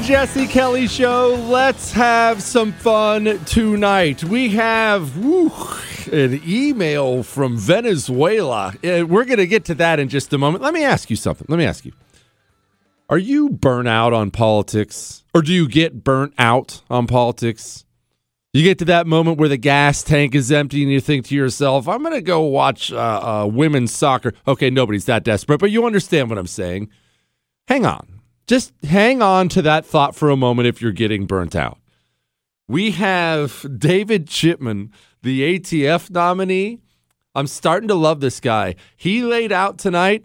Jesse Kelly Show. Let's have some fun tonight. We have an email from Venezuela. Uh, We're going to get to that in just a moment. Let me ask you something. Let me ask you. Are you burnt out on politics? Or do you get burnt out on politics? You get to that moment where the gas tank is empty and you think to yourself, I'm going to go watch uh, uh, women's soccer. Okay, nobody's that desperate, but you understand what I'm saying. Hang on. Just hang on to that thought for a moment if you're getting burnt out. We have David Chipman, the ATF nominee. I'm starting to love this guy. He laid out tonight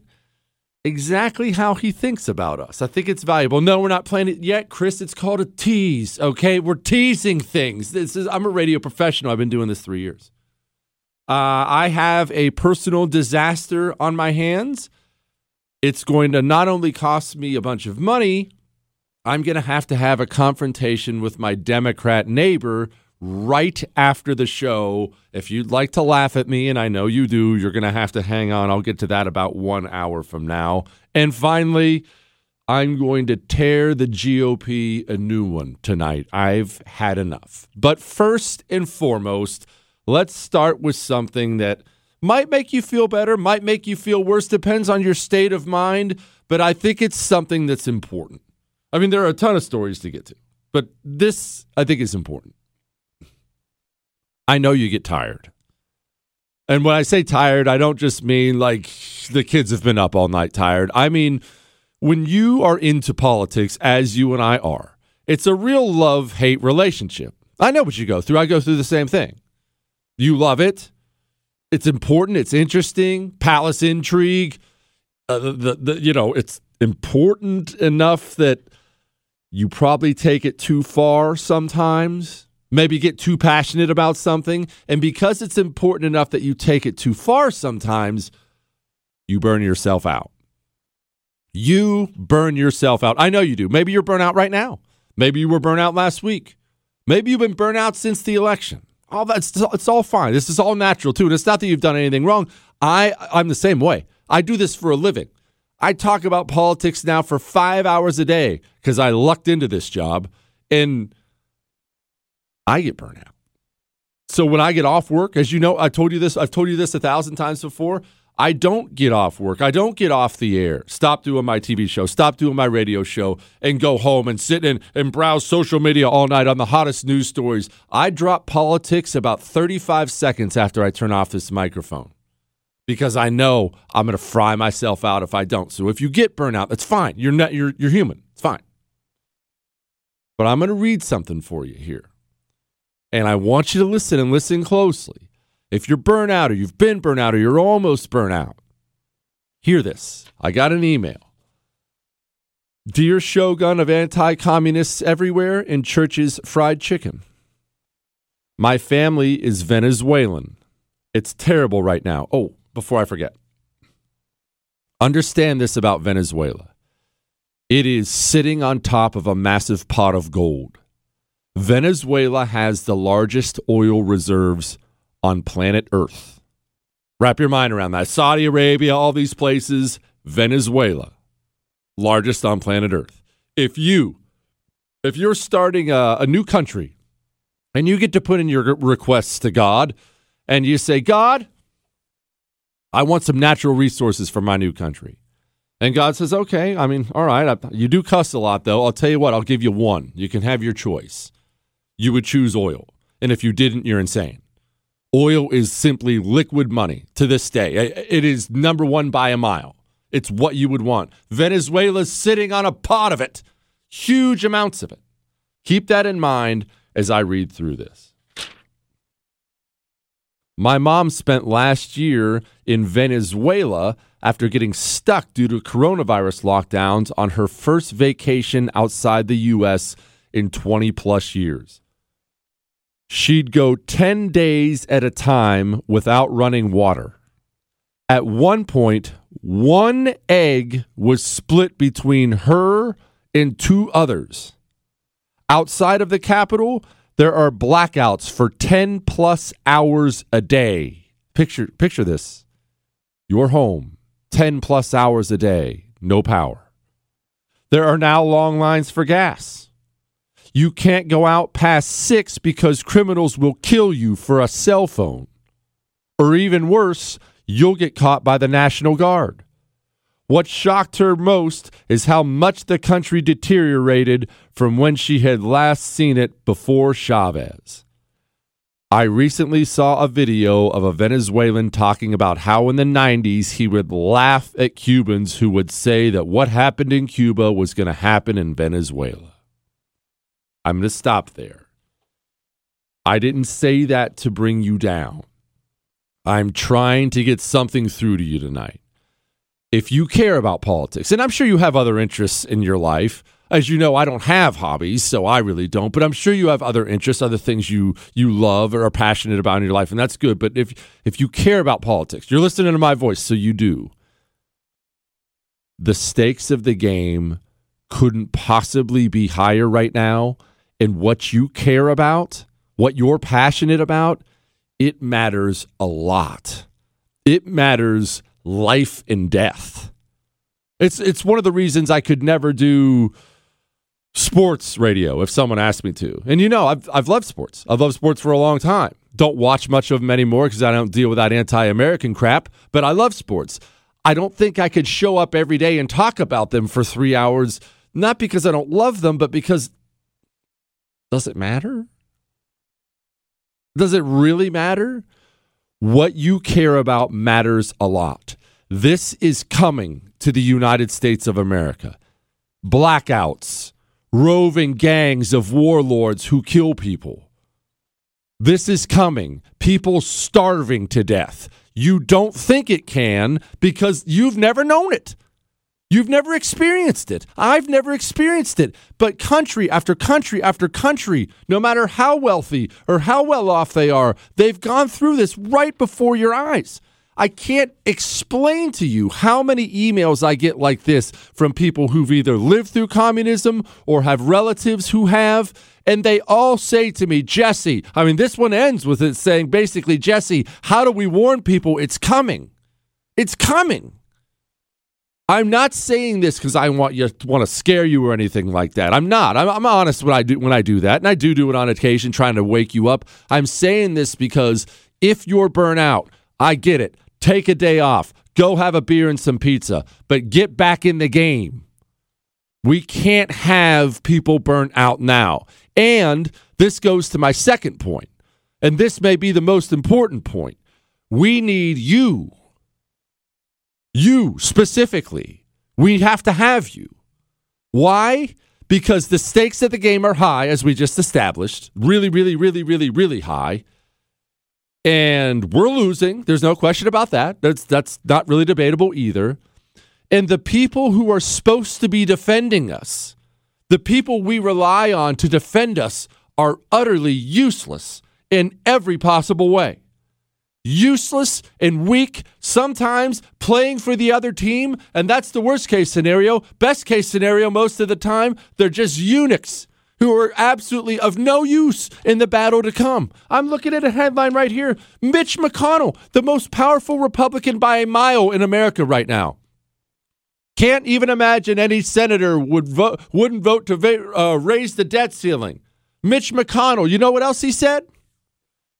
exactly how he thinks about us. I think it's valuable. No, we're not playing it yet, Chris. It's called a tease. Okay, we're teasing things. This is I'm a radio professional. I've been doing this three years. Uh, I have a personal disaster on my hands. It's going to not only cost me a bunch of money, I'm going to have to have a confrontation with my Democrat neighbor right after the show. If you'd like to laugh at me, and I know you do, you're going to have to hang on. I'll get to that about one hour from now. And finally, I'm going to tear the GOP a new one tonight. I've had enough. But first and foremost, let's start with something that might make you feel better, might make you feel worse, depends on your state of mind. But I think it's something that's important. I mean, there are a ton of stories to get to, but this I think is important. I know you get tired. And when I say tired, I don't just mean like the kids have been up all night tired. I mean, when you are into politics, as you and I are, it's a real love hate relationship. I know what you go through. I go through the same thing. You love it. It's important. It's interesting. Palace intrigue. Uh, the, the, you know, it's important enough that you probably take it too far sometimes maybe get too passionate about something. And because it's important enough that you take it too far sometimes, you burn yourself out. You burn yourself out. I know you do. Maybe you're burnt out right now. Maybe you were burnt out last week. Maybe you've been burnt out since the election. All that's it's all fine. This is all natural too. And it's not that you've done anything wrong. I I'm the same way. I do this for a living. I talk about politics now for five hours a day because I lucked into this job. And I get burnout. So when I get off work, as you know, I told you this, I've told you this a thousand times before. I don't get off work. I don't get off the air, stop doing my TV show, stop doing my radio show, and go home and sit in and browse social media all night on the hottest news stories. I drop politics about 35 seconds after I turn off this microphone because I know I'm going to fry myself out if I don't. So if you get burnout, that's fine. You're not you're you're human. It's fine. But I'm going to read something for you here. And I want you to listen and listen closely. If you're burnout or you've been burnout or you're almost burnout, hear this. I got an email. Dear Shogun of anti communists everywhere and churches fried chicken. My family is Venezuelan. It's terrible right now. Oh, before I forget, understand this about Venezuela it is sitting on top of a massive pot of gold. Venezuela has the largest oil reserves on planet Earth. Wrap your mind around that. Saudi Arabia, all these places, Venezuela, largest on planet Earth. If you if you're starting a, a new country and you get to put in your requests to God and you say, God, I want some natural resources for my new country. And God says, okay, I mean, all right, you do cuss a lot, though. I'll tell you what, I'll give you one. You can have your choice. You would choose oil. And if you didn't, you're insane. Oil is simply liquid money to this day. It is number one by a mile. It's what you would want. Venezuela's sitting on a pot of it, huge amounts of it. Keep that in mind as I read through this. My mom spent last year in Venezuela after getting stuck due to coronavirus lockdowns on her first vacation outside the U.S. in 20 plus years. She'd go 10 days at a time without running water. At one point, one egg was split between her and two others. Outside of the capital, there are blackouts for 10 plus hours a day. Picture picture this. Your home, 10 plus hours a day, no power. There are now long lines for gas. You can't go out past six because criminals will kill you for a cell phone. Or even worse, you'll get caught by the National Guard. What shocked her most is how much the country deteriorated from when she had last seen it before Chavez. I recently saw a video of a Venezuelan talking about how in the 90s he would laugh at Cubans who would say that what happened in Cuba was going to happen in Venezuela. I'm going to stop there. I didn't say that to bring you down. I'm trying to get something through to you tonight. If you care about politics, and I'm sure you have other interests in your life, as you know, I don't have hobbies, so I really don't. But I'm sure you have other interests, other things you you love or are passionate about in your life, and that's good. But if if you care about politics, you're listening to my voice, so you do. The stakes of the game couldn't possibly be higher right now, and what you care about, what you're passionate about, it matters a lot. It matters life and death. It's it's one of the reasons I could never do sports radio if someone asked me to. And you know, I've I've loved sports. I've loved sports for a long time. Don't watch much of them anymore because I don't deal with that anti-American crap. But I love sports. I don't think I could show up every day and talk about them for three hours. Not because I don't love them, but because does it matter? Does it really matter? What you care about matters a lot. This is coming to the United States of America. Blackouts, roving gangs of warlords who kill people. This is coming. People starving to death. You don't think it can because you've never known it. You've never experienced it. I've never experienced it. But country after country after country, no matter how wealthy or how well off they are, they've gone through this right before your eyes. I can't explain to you how many emails I get like this from people who've either lived through communism or have relatives who have. And they all say to me, Jesse, I mean, this one ends with it saying basically, Jesse, how do we warn people it's coming? It's coming. I'm not saying this because I want you want to scare you or anything like that. I'm not. I'm, I'm honest when I do when I do that, and I do do it on occasion, trying to wake you up. I'm saying this because if you're burnt out, I get it take a day off, go have a beer and some pizza, but get back in the game. We can't have people burnt out now. And this goes to my second point, and this may be the most important point. We need you, you specifically. We have to have you. Why? Because the stakes of the game are high, as we just established, really, really, really, really, really high and we're losing. There's no question about that. That's that's not really debatable either. And the people who are supposed to be defending us, the people we rely on to defend us, are utterly useless in every possible way. Useless and weak, sometimes playing for the other team, and that's the worst case scenario. Best case scenario, most of the time, they're just eunuchs who are absolutely of no use in the battle to come. I'm looking at a headline right here Mitch McConnell, the most powerful Republican by a mile in America right now. Can't even imagine any senator would vote, wouldn't vote to va- uh, raise the debt ceiling. Mitch McConnell, you know what else he said?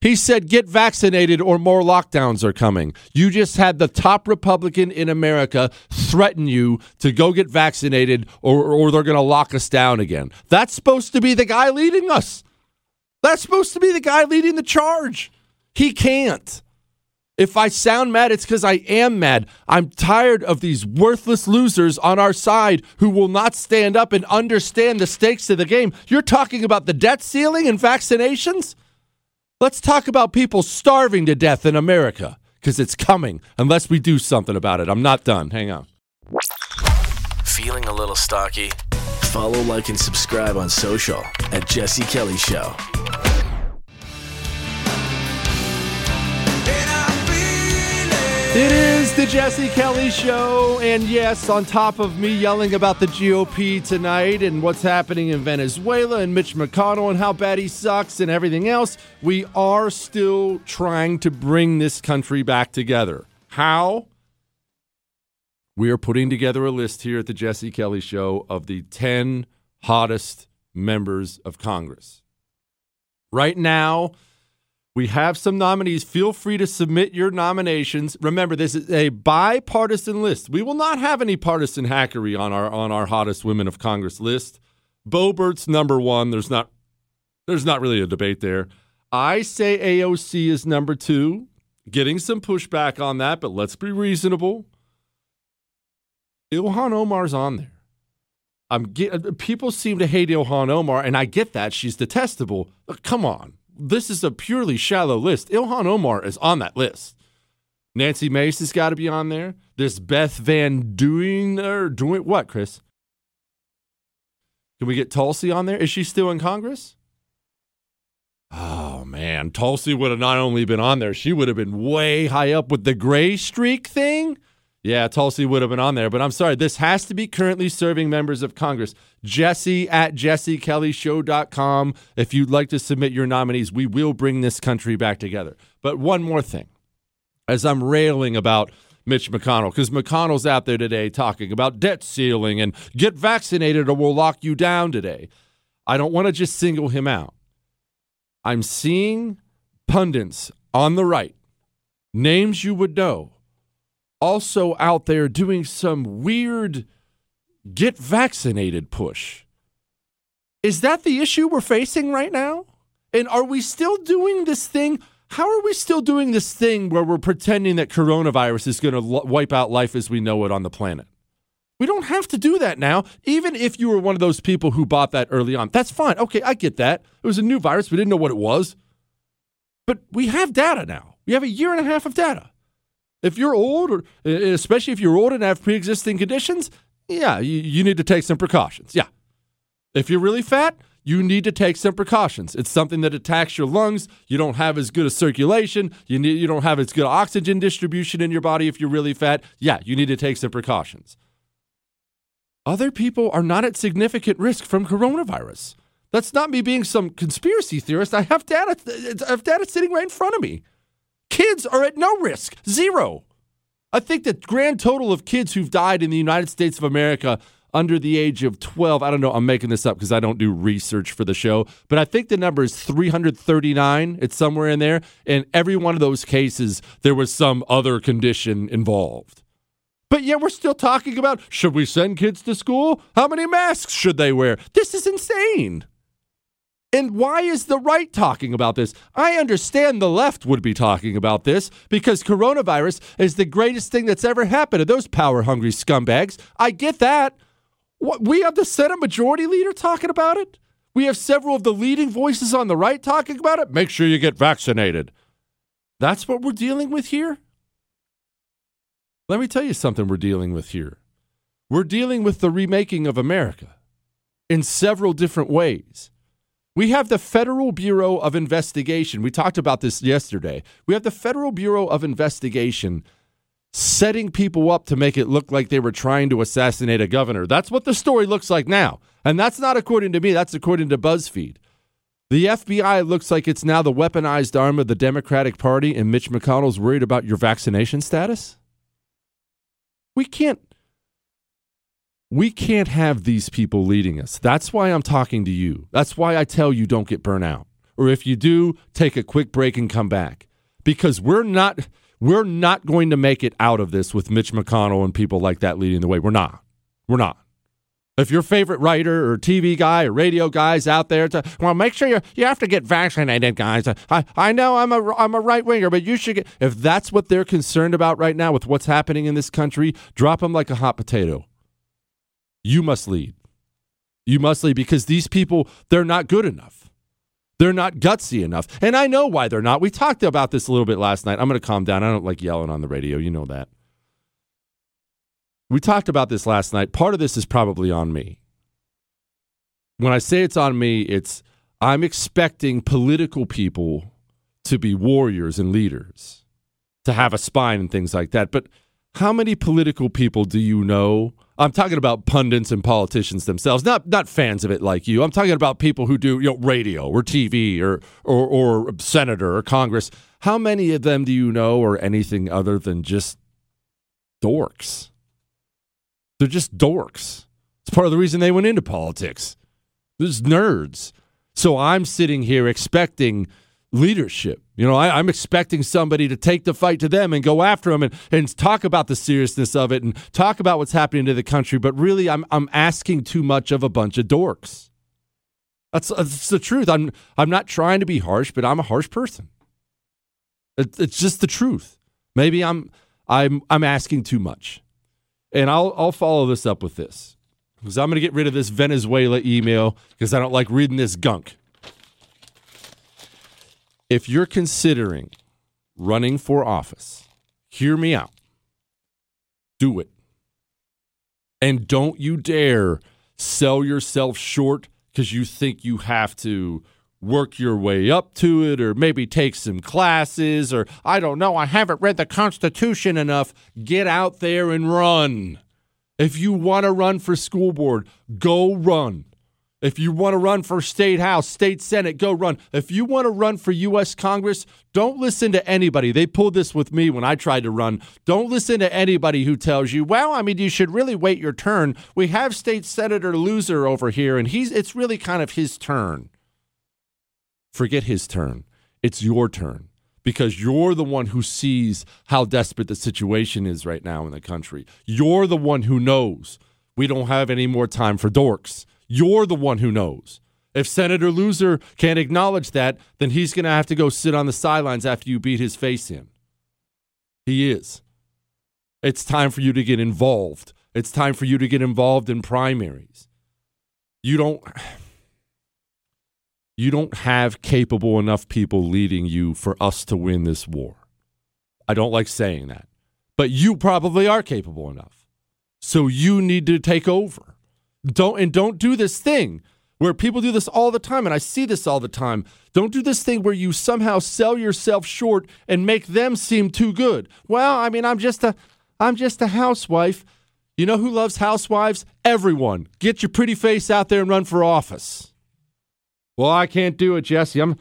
He said, get vaccinated or more lockdowns are coming. You just had the top Republican in America threaten you to go get vaccinated or, or they're going to lock us down again. That's supposed to be the guy leading us. That's supposed to be the guy leading the charge. He can't. If I sound mad, it's because I am mad. I'm tired of these worthless losers on our side who will not stand up and understand the stakes of the game. You're talking about the debt ceiling and vaccinations? Let's talk about people starving to death in America because it's coming unless we do something about it. I'm not done. Hang on. Feeling a little stocky? Follow, like, and subscribe on social at Jesse Kelly Show. It is the Jesse Kelly Show. And yes, on top of me yelling about the GOP tonight and what's happening in Venezuela and Mitch McConnell and how bad he sucks and everything else, we are still trying to bring this country back together. How? We are putting together a list here at the Jesse Kelly Show of the 10 hottest members of Congress. Right now, we have some nominees. Feel free to submit your nominations. Remember, this is a bipartisan list. We will not have any partisan hackery on our on our hottest women of Congress list. Boebert's number one. There's not there's not really a debate there. I say AOC is number two. Getting some pushback on that, but let's be reasonable. Ilhan Omar's on there. I'm get, people seem to hate Ilhan Omar, and I get that she's detestable. Come on, this is a purely shallow list. Ilhan Omar is on that list. Nancy Mace has got to be on there. This Beth Van doing or doing what, Chris? Can we get Tulsi on there? Is she still in Congress? Oh man, Tulsi would have not only been on there, she would have been way high up with the gray streak thing. Yeah, Tulsi would have been on there, but I'm sorry. This has to be currently serving members of Congress. Jesse at jessekellyshow.com. If you'd like to submit your nominees, we will bring this country back together. But one more thing. As I'm railing about Mitch McConnell, because McConnell's out there today talking about debt ceiling and get vaccinated or we'll lock you down today. I don't want to just single him out. I'm seeing pundits on the right, names you would know, also out there doing some weird get vaccinated push. Is that the issue we're facing right now? And are we still doing this thing? How are we still doing this thing where we're pretending that coronavirus is going to l- wipe out life as we know it on the planet? We don't have to do that now. Even if you were one of those people who bought that early on, that's fine. Okay, I get that. It was a new virus. We didn't know what it was. But we have data now. We have a year and a half of data. If you're old, or especially if you're old and have pre existing conditions, yeah, you, you need to take some precautions. Yeah. If you're really fat, you need to take some precautions. It's something that attacks your lungs. You don't have as good a circulation. You need you don't have as good oxygen distribution in your body if you're really fat. Yeah, you need to take some precautions. Other people are not at significant risk from coronavirus. That's not me being some conspiracy theorist. I have data I have data sitting right in front of me. Kids are at no risk, zero. I think the grand total of kids who've died in the United States of America under the age of 12, I don't know, I'm making this up because I don't do research for the show, but I think the number is 339. It's somewhere in there. In every one of those cases, there was some other condition involved. But yet we're still talking about should we send kids to school? How many masks should they wear? This is insane. And why is the right talking about this? I understand the left would be talking about this because coronavirus is the greatest thing that's ever happened to those power hungry scumbags. I get that. We have the Senate Majority Leader talking about it. We have several of the leading voices on the right talking about it. Make sure you get vaccinated. That's what we're dealing with here. Let me tell you something we're dealing with here. We're dealing with the remaking of America in several different ways. We have the Federal Bureau of Investigation. We talked about this yesterday. We have the Federal Bureau of Investigation setting people up to make it look like they were trying to assassinate a governor. That's what the story looks like now. And that's not according to me, that's according to BuzzFeed. The FBI looks like it's now the weaponized arm of the Democratic Party, and Mitch McConnell's worried about your vaccination status? We can't we can't have these people leading us. That's why I'm talking to you. That's why I tell you don't get burnt out. Or if you do, take a quick break and come back. Because we're not we're not going to make it out of this with Mitch McConnell and people like that leading the way. We're not. We're not. If your favorite writer or TV guy or radio guys out there, to, well, make sure you you have to get vaccinated, guys. I, I know I'm a I'm a right winger, but you should get. If that's what they're concerned about right now with what's happening in this country, drop them like a hot potato. You must lead. You must lead because these people, they're not good enough. They're not gutsy enough. And I know why they're not. We talked about this a little bit last night. I'm going to calm down. I don't like yelling on the radio. You know that. We talked about this last night. Part of this is probably on me. When I say it's on me, it's I'm expecting political people to be warriors and leaders, to have a spine and things like that. But how many political people do you know I'm talking about pundits and politicians themselves, not not fans of it like you. I'm talking about people who do you know radio or TV or or, or senator or Congress. How many of them do you know or anything other than just dorks? They're just dorks. It's part of the reason they went into politics. There's nerds. So I'm sitting here expecting leadership. You know, I, am expecting somebody to take the fight to them and go after them and, and talk about the seriousness of it and talk about what's happening to the country. But really, I'm, I'm asking too much of a bunch of dorks. That's, that's the truth. I'm, I'm not trying to be harsh, but I'm a harsh person. It, it's just the truth. Maybe I'm, I'm, I'm asking too much. And I'll, I'll follow this up with this because I'm going to get rid of this Venezuela email because I don't like reading this gunk if you're considering running for office, hear me out. Do it. And don't you dare sell yourself short because you think you have to work your way up to it or maybe take some classes or I don't know, I haven't read the Constitution enough. Get out there and run. If you want to run for school board, go run. If you want to run for state house, state senate, go run. If you want to run for U.S. Congress, don't listen to anybody. They pulled this with me when I tried to run. Don't listen to anybody who tells you, well, I mean, you should really wait your turn. We have state senator loser over here, and he's it's really kind of his turn. Forget his turn. It's your turn because you're the one who sees how desperate the situation is right now in the country. You're the one who knows we don't have any more time for dorks. You're the one who knows. If Senator Loser can't acknowledge that, then he's going to have to go sit on the sidelines after you beat his face in. He is. It's time for you to get involved. It's time for you to get involved in primaries. You don't you don't have capable enough people leading you for us to win this war. I don't like saying that. But you probably are capable enough. So you need to take over. Don't and don't do this thing where people do this all the time and I see this all the time. Don't do this thing where you somehow sell yourself short and make them seem too good. Well, I mean, I'm just a I'm just a housewife. You know who loves housewives? Everyone. Get your pretty face out there and run for office. Well, I can't do it, Jesse. I'm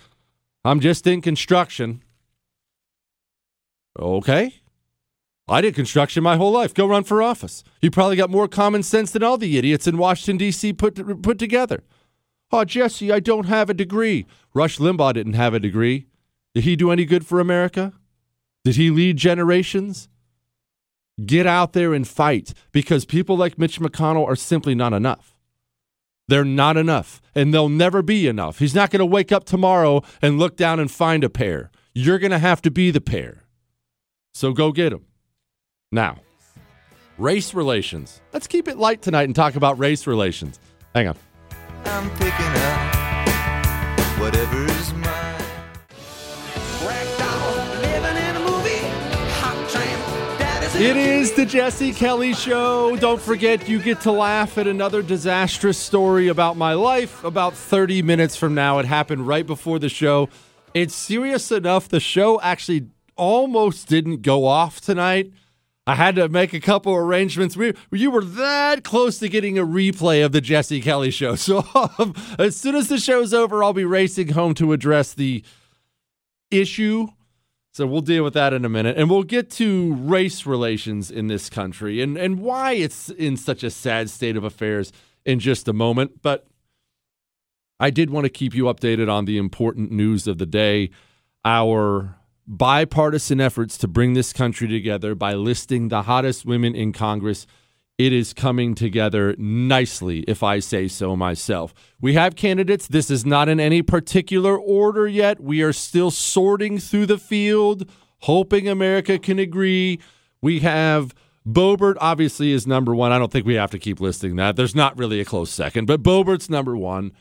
I'm just in construction. Okay. I did construction my whole life. Go run for office. You probably got more common sense than all the idiots in Washington, D.C. put, put together. Oh, Jesse, I don't have a degree. Rush Limbaugh didn't have a degree. Did he do any good for America? Did he lead generations? Get out there and fight because people like Mitch McConnell are simply not enough. They're not enough, and they'll never be enough. He's not going to wake up tomorrow and look down and find a pair. You're going to have to be the pair. So go get them. Now, race relations. Let's keep it light tonight and talk about race relations. Hang on. I'm picking up whatever's mine. It is the Jesse Kelly Show. Don't forget, you get to laugh at another disastrous story about my life about 30 minutes from now. It happened right before the show. It's serious enough. The show actually almost didn't go off tonight. I had to make a couple arrangements. We, you were that close to getting a replay of the Jesse Kelly show. So um, as soon as the show's over, I'll be racing home to address the issue. So we'll deal with that in a minute. And we'll get to race relations in this country and, and why it's in such a sad state of affairs in just a moment. But I did want to keep you updated on the important news of the day. Our bipartisan efforts to bring this country together by listing the hottest women in Congress. It is coming together nicely, if I say so myself. We have candidates. This is not in any particular order yet. We are still sorting through the field, hoping America can agree. We have Boebert, obviously, is number one. I don't think we have to keep listing that. There's not really a close second, but Boebert's number one.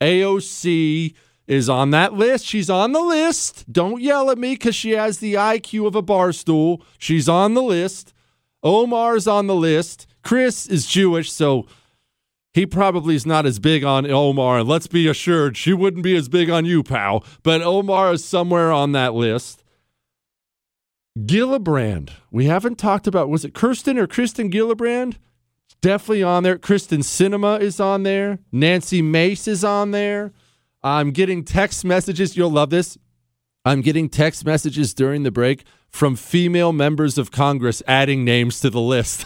AOC is on that list. She's on the list. Don't yell at me because she has the IQ of a bar stool. She's on the list. Omar's on the list. Chris is Jewish, so he probably is not as big on Omar. And let's be assured, she wouldn't be as big on you, pal. But Omar is somewhere on that list. Gillibrand. We haven't talked about, was it Kirsten or Kristen Gillibrand? Definitely on there. Kyrsten Sinema is on there. Nancy Mace is on there. I'm getting text messages. You'll love this. I'm getting text messages during the break from female members of Congress adding names to the list.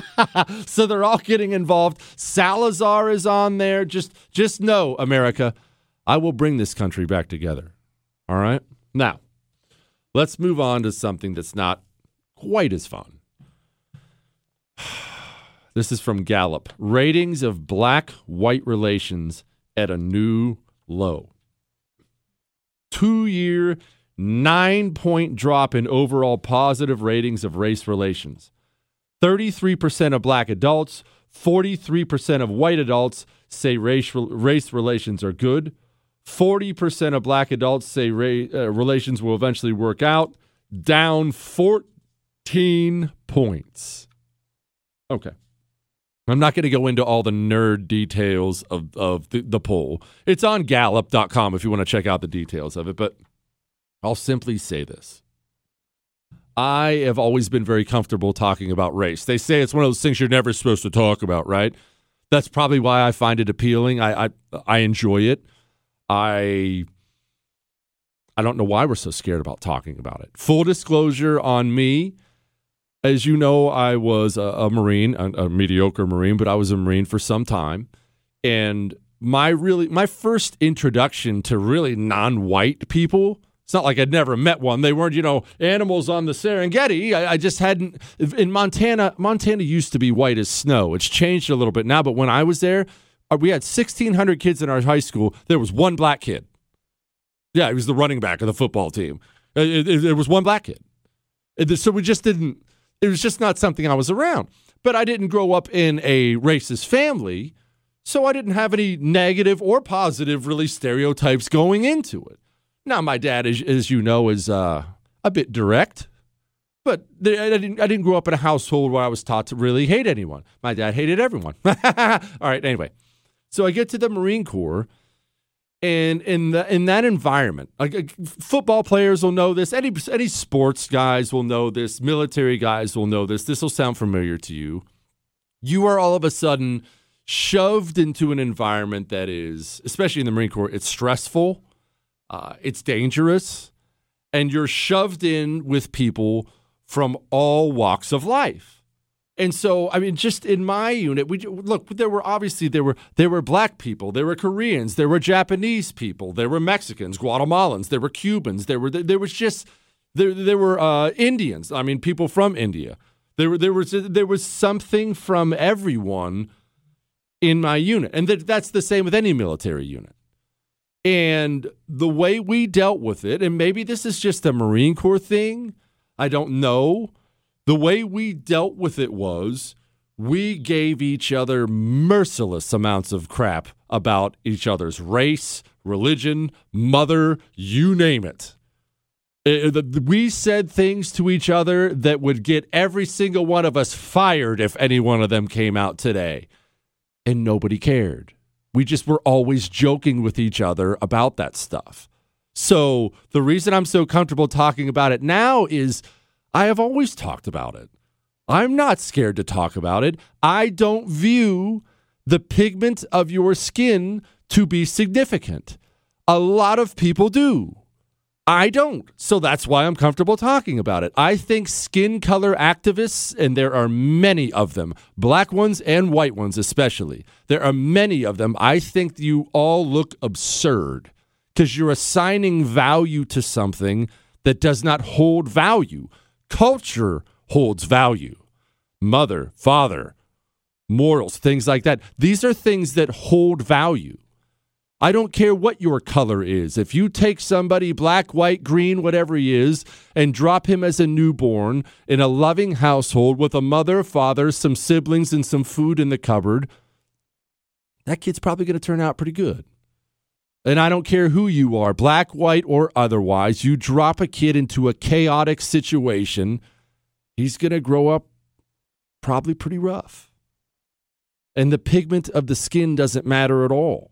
so they're all getting involved. Salazar is on there. Just just know, America, I will bring this country back together. All right? Now, let's move on to something that's not quite as fun. This is from Gallup. Ratings of black white relations at a new low. Two year, nine point drop in overall positive ratings of race relations. 33% of black adults, 43% of white adults say race, race relations are good. 40% of black adults say ra- uh, relations will eventually work out, down 14 points. Okay. I'm not going to go into all the nerd details of, of the, the poll. It's on gallup.com if you want to check out the details of it, but I'll simply say this. I have always been very comfortable talking about race. They say it's one of those things you're never supposed to talk about, right? That's probably why I find it appealing. I I, I enjoy it. I I don't know why we're so scared about talking about it. Full disclosure on me, as you know, I was a, a Marine, a, a mediocre Marine, but I was a Marine for some time. And my really my first introduction to really non-white people it's not like I'd never met one. They weren't, you know, animals on the Serengeti. I, I, just hadn't. In Montana, Montana used to be white as snow. It's changed a little bit now, but when I was there, uh, we had 1,600 kids in our high school. There was one black kid. Yeah, he was the running back of the football team. Uh, there was one black kid. So we just didn't, it was just not something I was around. But I didn't grow up in a racist family, so I didn't have any negative or positive, really, stereotypes going into it. Now, my dad, as, as you know, is uh, a bit direct, but I didn't, I didn't grow up in a household where I was taught to really hate anyone. My dad hated everyone. All right, anyway. So I get to the Marine Corps, and in the in that environment, like football players will know this. Any any sports guys will know this. Military guys will know this. This will sound familiar to you. You are all of a sudden shoved into an environment that is, especially in the Marine Corps, it's stressful uh, it's dangerous, and you're shoved in with people from all walks of life. And so, I mean, just in my unit, we look. There were obviously there were there were black people, there were Koreans, there were Japanese people, there were Mexicans, Guatemalans, there were Cubans, there were there was just there there were uh, Indians. I mean, people from India. There were there was there was something from everyone in my unit, and that, that's the same with any military unit. And the way we dealt with it, and maybe this is just a Marine Corps thing, I don't know. The way we dealt with it was we gave each other merciless amounts of crap about each other's race, religion, mother, you name it. Eh, eh, we said things to each other that would get every single one of us fired if any one of them came out today. And nobody cared. We just were always joking with each other about that stuff. So the reason I'm so comfortable talking about it now is I have always talked about it. I'm not scared to talk about it. I don't view the pigment of your skin to be significant. A lot of people do. I don't. So that's why I'm comfortable talking about it. I think skin color activists, and there are many of them, black ones and white ones especially, there are many of them. I think you all look absurd because you're assigning value to something that does not hold value. Culture holds value. Mother, father, morals, things like that. These are things that hold value. I don't care what your color is. If you take somebody, black, white, green, whatever he is, and drop him as a newborn in a loving household with a mother, father, some siblings, and some food in the cupboard, that kid's probably going to turn out pretty good. And I don't care who you are, black, white, or otherwise, you drop a kid into a chaotic situation, he's going to grow up probably pretty rough. And the pigment of the skin doesn't matter at all.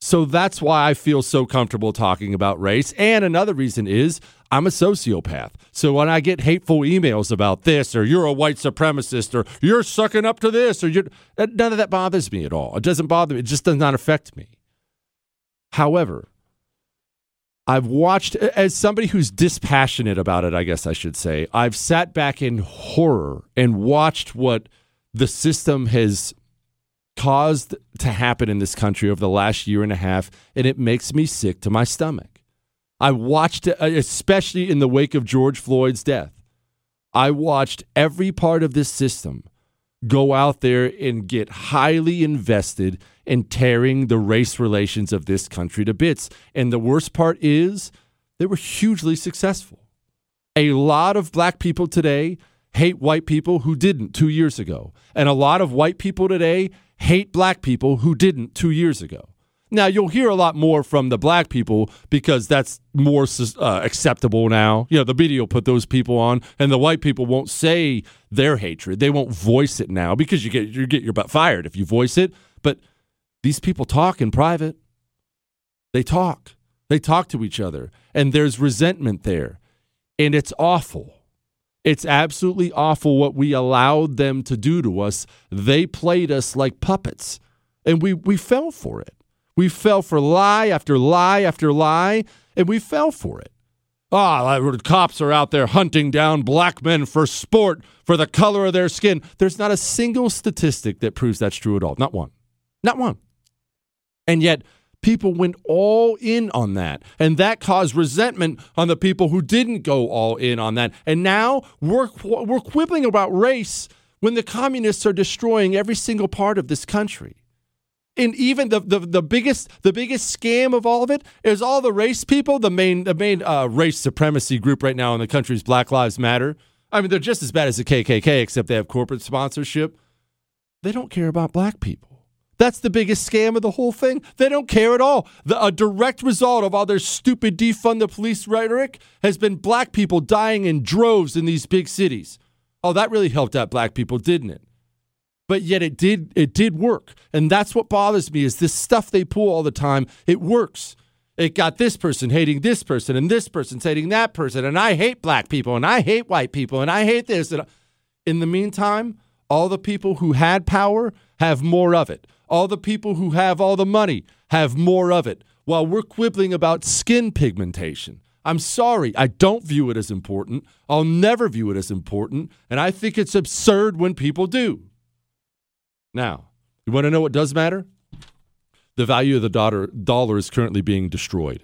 So that's why I feel so comfortable talking about race. And another reason is I'm a sociopath. So when I get hateful emails about this, or you're a white supremacist, or you're sucking up to this, or you're none of that bothers me at all. It doesn't bother me. It just does not affect me. However, I've watched, as somebody who's dispassionate about it, I guess I should say, I've sat back in horror and watched what the system has caused to happen in this country over the last year and a half, and it makes me sick to my stomach. I watched uh, especially in the wake of George Floyd's death. I watched every part of this system go out there and get highly invested in tearing the race relations of this country to bits. And the worst part is they were hugely successful. A lot of black people today hate white people who didn't two years ago. And a lot of white people today hate black people who didn't two years ago. Now, you'll hear a lot more from the black people because that's more uh, acceptable now. You know, the media will put those people on, and the white people won't say their hatred. They won't voice it now because you get you get your butt fired if you voice it. But these people talk in private. They talk. They talk to each other, and there's resentment there, and it's awful. It's absolutely awful what we allowed them to do to us. They played us like puppets, and we, we fell for it. We fell for lie after lie after lie, and we fell for it. Ah, oh, cops are out there hunting down black men for sport, for the color of their skin. There's not a single statistic that proves that's true at all. Not one. Not one. And yet, people went all in on that. And that caused resentment on the people who didn't go all in on that. And now we're, we're quibbling about race when the communists are destroying every single part of this country. And even the, the, the biggest the biggest scam of all of it is all the race people. The main the main uh, race supremacy group right now in the country is Black Lives Matter. I mean, they're just as bad as the KKK, except they have corporate sponsorship. They don't care about black people. That's the biggest scam of the whole thing. They don't care at all. The, a direct result of all their stupid defund the police rhetoric has been black people dying in droves in these big cities. Oh, that really helped out black people, didn't it? But yet it did it did work. And that's what bothers me is this stuff they pull all the time, it works. It got this person hating this person and this person's hating that person and I hate black people and I hate white people and I hate this and in the meantime, all the people who had power have more of it all the people who have all the money have more of it, while we're quibbling about skin pigmentation. I'm sorry, I don't view it as important. I'll never view it as important, and I think it's absurd when people do. Now, you want to know what does matter? The value of the dollar, dollar is currently being destroyed.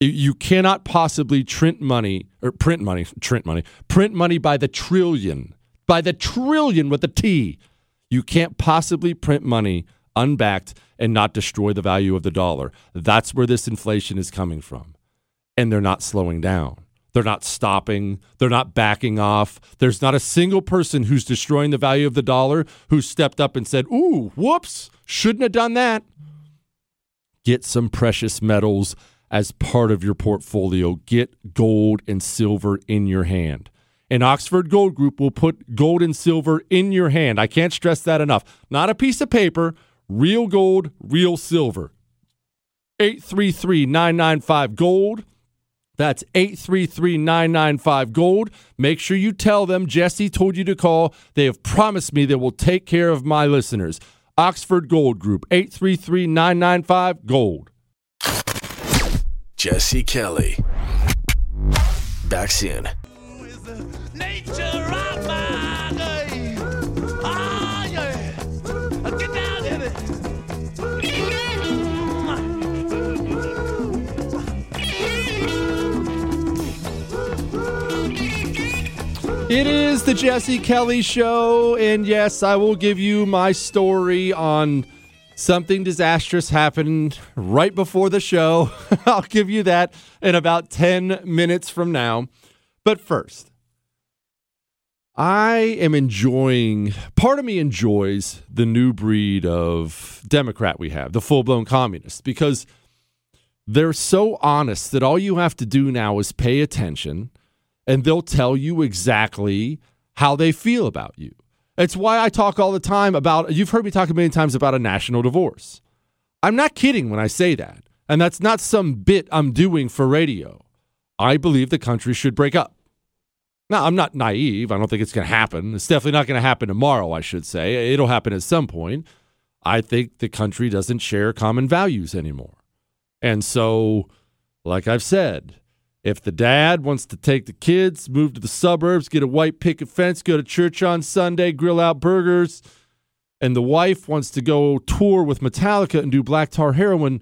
You cannot possibly print money or print money, print money, print money by the trillion, by the trillion with a T you can't possibly print money unbacked and not destroy the value of the dollar. That's where this inflation is coming from. And they're not slowing down. They're not stopping. They're not backing off. There's not a single person who's destroying the value of the dollar who stepped up and said, Ooh, whoops, shouldn't have done that. Get some precious metals as part of your portfolio. Get gold and silver in your hand and Oxford Gold Group will put gold and silver in your hand. I can't stress that enough. Not a piece of paper, real gold, real silver. 833 995 Gold. That's 833 995 Gold. Make sure you tell them Jesse told you to call. They have promised me they will take care of my listeners. Oxford Gold Group, 833 995 Gold. Jesse Kelly. Back soon. It is the Jesse Kelly Show, and yes, I will give you my story on something disastrous happened right before the show. I'll give you that in about 10 minutes from now. But first, I am enjoying, part of me enjoys the new breed of Democrat we have, the full blown communists, because they're so honest that all you have to do now is pay attention and they'll tell you exactly how they feel about you. It's why I talk all the time about, you've heard me talk a million times about a national divorce. I'm not kidding when I say that. And that's not some bit I'm doing for radio. I believe the country should break up. Now, I'm not naive. I don't think it's going to happen. It's definitely not going to happen tomorrow, I should say. It'll happen at some point. I think the country doesn't share common values anymore. And so, like I've said, If the dad wants to take the kids, move to the suburbs, get a white picket fence, go to church on Sunday, grill out burgers, and the wife wants to go tour with Metallica and do black tar heroin,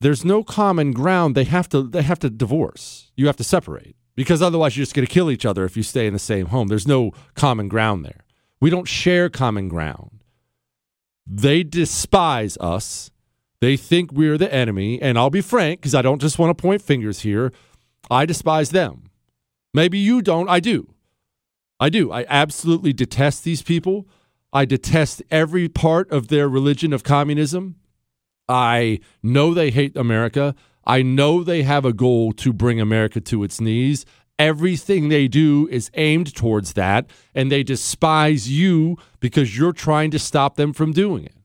there's no common ground. They have to they have to divorce. You have to separate because otherwise you're just going to kill each other if you stay in the same home. There's no common ground there. We don't share common ground. They despise us. They think we're the enemy. And I'll be frank because I don't just want to point fingers here. I despise them. Maybe you don't. I do. I do. I absolutely detest these people. I detest every part of their religion of communism. I know they hate America. I know they have a goal to bring America to its knees. Everything they do is aimed towards that, and they despise you because you're trying to stop them from doing it.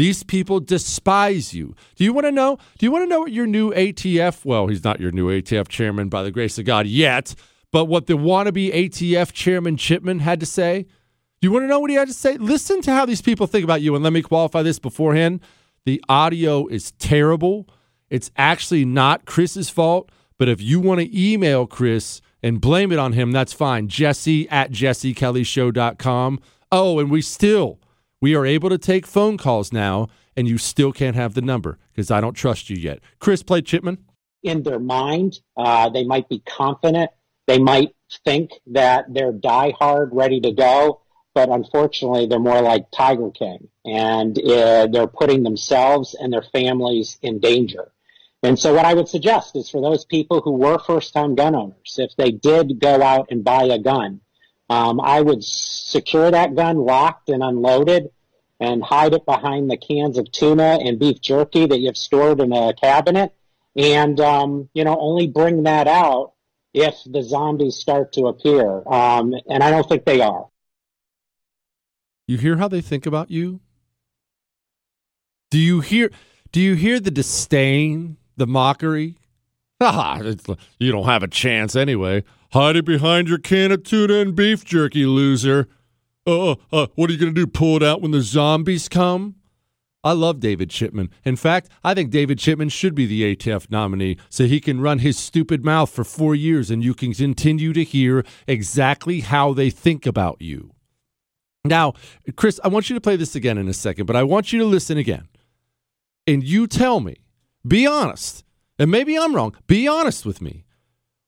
These people despise you. Do you want to know? Do you want to know what your new ATF, well, he's not your new ATF chairman by the grace of God yet, but what the wannabe ATF chairman Chipman had to say? Do you want to know what he had to say? Listen to how these people think about you. And let me qualify this beforehand. The audio is terrible. It's actually not Chris's fault. But if you want to email Chris and blame it on him, that's fine. Jesse at jessekellyshow.com. Oh, and we still, we are able to take phone calls now, and you still can't have the number because I don't trust you yet. Chris played Chipman. In their mind, uh, they might be confident. They might think that they're diehard, ready to go but unfortunately they're more like Tiger King and uh, they're putting themselves and their families in danger. And so what I would suggest is for those people who were first time gun owners, if they did go out and buy a gun, um, I would secure that gun locked and unloaded and hide it behind the cans of tuna and beef jerky that you've stored in a cabinet. And, um, you know, only bring that out if the zombies start to appear. Um, and I don't think they are. You hear how they think about you? Do you hear do you hear the disdain, the mockery? Ah, you don't have a chance anyway. Hide it behind your can of tuna and beef jerky, loser. Uh, uh, what are you going to do? Pull it out when the zombies come? I love David Chipman. In fact, I think David Chipman should be the ATF nominee so he can run his stupid mouth for four years and you can continue to hear exactly how they think about you. Now, Chris, I want you to play this again in a second, but I want you to listen again. And you tell me, be honest, and maybe I'm wrong, be honest with me.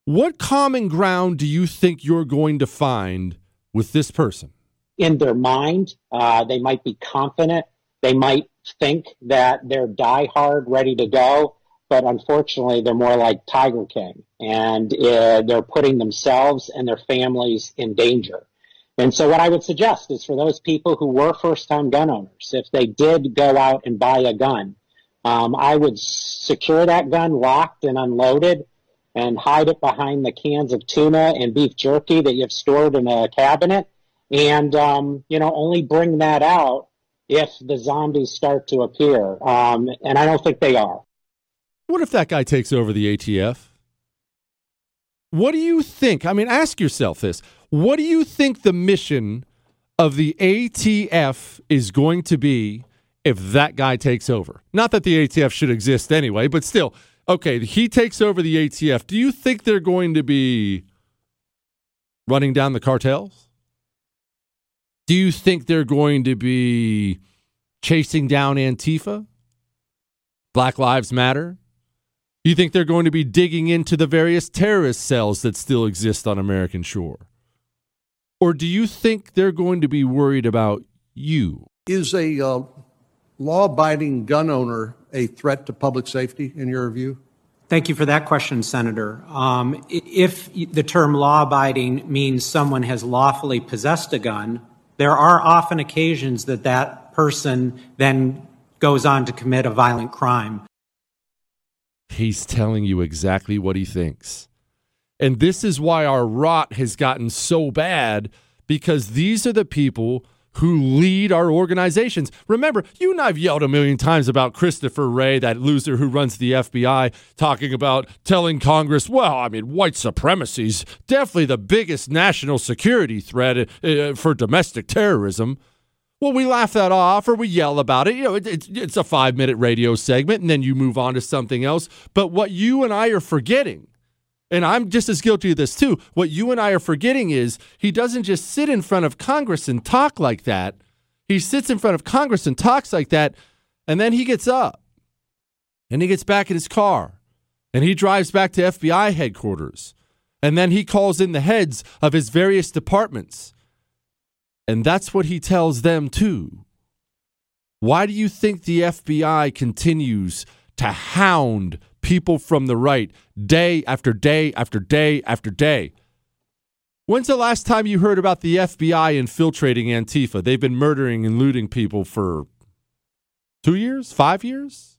What common ground do you think you're going to find with this person? In their mind, uh, they might be confident. They might think that they're diehard, ready to go. But unfortunately, they're more like Tiger King, and uh, they're putting themselves and their families in danger. And so what I would suggest is for those people who were first time gun owners, if they did go out and buy a gun, um, I would secure that gun locked and unloaded and hide it behind the cans of tuna and beef jerky that you've stored in a cabinet. And, um, you know, only bring that out if the zombies start to appear. Um, and I don't think they are. What if that guy takes over the ATF? What do you think? I mean, ask yourself this. What do you think the mission of the ATF is going to be if that guy takes over? Not that the ATF should exist anyway, but still, okay, he takes over the ATF. Do you think they're going to be running down the cartels? Do you think they're going to be chasing down Antifa? Black Lives Matter? Do you think they're going to be digging into the various terrorist cells that still exist on American shore? Or do you think they're going to be worried about you? Is a uh, law abiding gun owner a threat to public safety, in your view? Thank you for that question, Senator. Um, if the term law abiding means someone has lawfully possessed a gun, there are often occasions that that person then goes on to commit a violent crime. He's telling you exactly what he thinks. And this is why our rot has gotten so bad because these are the people who lead our organizations. Remember, you and I've yelled a million times about Christopher Wray, that loser who runs the FBI, talking about telling Congress, well, I mean, white supremacy is definitely the biggest national security threat uh, for domestic terrorism. Well, we laugh that off or we yell about it. You know, it, it's a five minute radio segment and then you move on to something else. But what you and I are forgetting And I'm just as guilty of this too. What you and I are forgetting is he doesn't just sit in front of Congress and talk like that. He sits in front of Congress and talks like that, and then he gets up and he gets back in his car and he drives back to FBI headquarters. And then he calls in the heads of his various departments. And that's what he tells them too. Why do you think the FBI continues to hound people from the right day after day after day after day? When's the last time you heard about the FBI infiltrating Antifa? They've been murdering and looting people for two years, five years?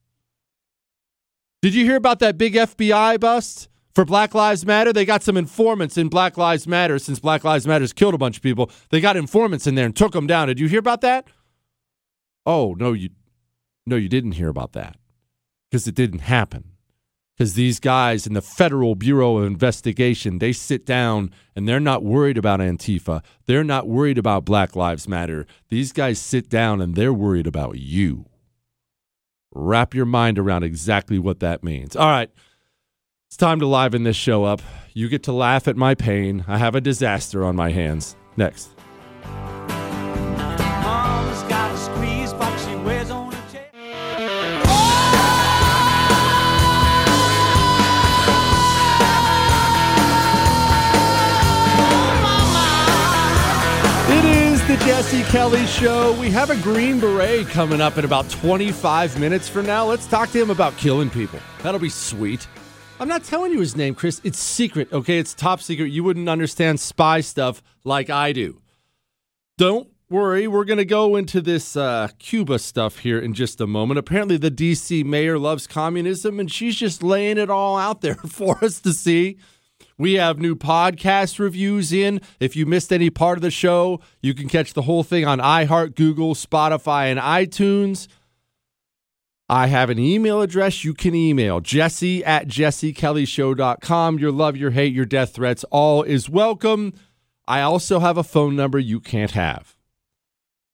Did you hear about that big FBI bust for Black Lives Matter? They got some informants in Black Lives Matter since Black Lives Matter's killed a bunch of people. They got informants in there and took them down. Did you hear about that? Oh, no, you no, you didn't hear about that. Because it didn't happen. Because these guys in the Federal Bureau of Investigation, they sit down and they're not worried about Antifa. They're not worried about Black Lives Matter. These guys sit down and they're worried about you. Wrap your mind around exactly what that means. All right. It's time to liven this show up. You get to laugh at my pain. I have a disaster on my hands. Next. The Jesse Kelly Show. We have a Green Beret coming up in about 25 minutes from now. Let's talk to him about killing people. That'll be sweet. I'm not telling you his name, Chris. It's secret, okay? It's top secret. You wouldn't understand spy stuff like I do. Don't worry. We're going to go into this uh, Cuba stuff here in just a moment. Apparently, the D.C. mayor loves communism, and she's just laying it all out there for us to see. We have new podcast reviews in. If you missed any part of the show, you can catch the whole thing on iHeart, Google, Spotify, and iTunes. I have an email address you can email jesse at jessekellyshow.com. Your love, your hate, your death threats, all is welcome. I also have a phone number you can't have.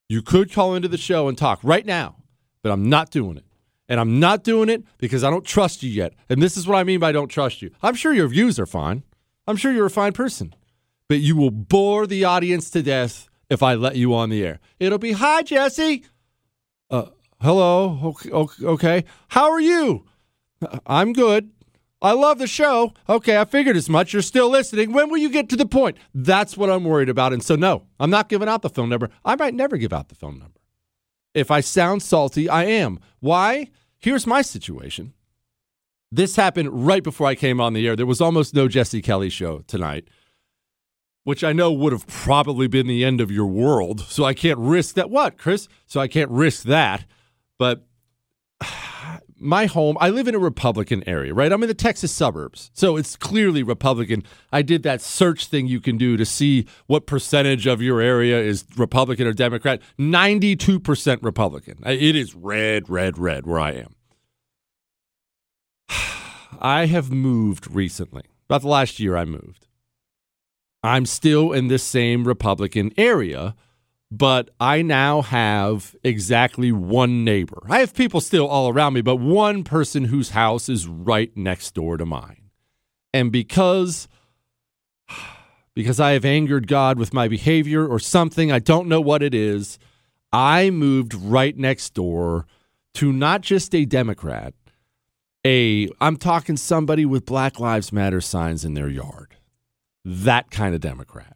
You could call into the show and talk right now, but I'm not doing it. And I'm not doing it because I don't trust you yet. And this is what I mean by don't trust you. I'm sure your views are fine. I'm sure you're a fine person. But you will bore the audience to death if I let you on the air. It'll be, hi, Jesse. Uh, hello. Okay, okay. How are you? "Uh, I'm good. I love the show. Okay, I figured as much. You're still listening. When will you get to the point? That's what I'm worried about. And so, no, I'm not giving out the phone number. I might never give out the phone number. If I sound salty, I am. Why? Here's my situation. This happened right before I came on the air. There was almost no Jesse Kelly show tonight, which I know would have probably been the end of your world. So I can't risk that. What, Chris? So I can't risk that. But my home, I live in a Republican area, right? I'm in the Texas suburbs. So it's clearly Republican. I did that search thing you can do to see what percentage of your area is Republican or Democrat. 92% Republican. It is red, red, red where I am. I have moved recently. About the last year, I moved. I'm still in this same Republican area, but I now have exactly one neighbor. I have people still all around me, but one person whose house is right next door to mine. And because because I have angered God with my behavior or something, I don't know what it is, I moved right next door to not just a Democrat, a I'm talking somebody with Black Lives Matter signs in their yard. That kind of Democrat.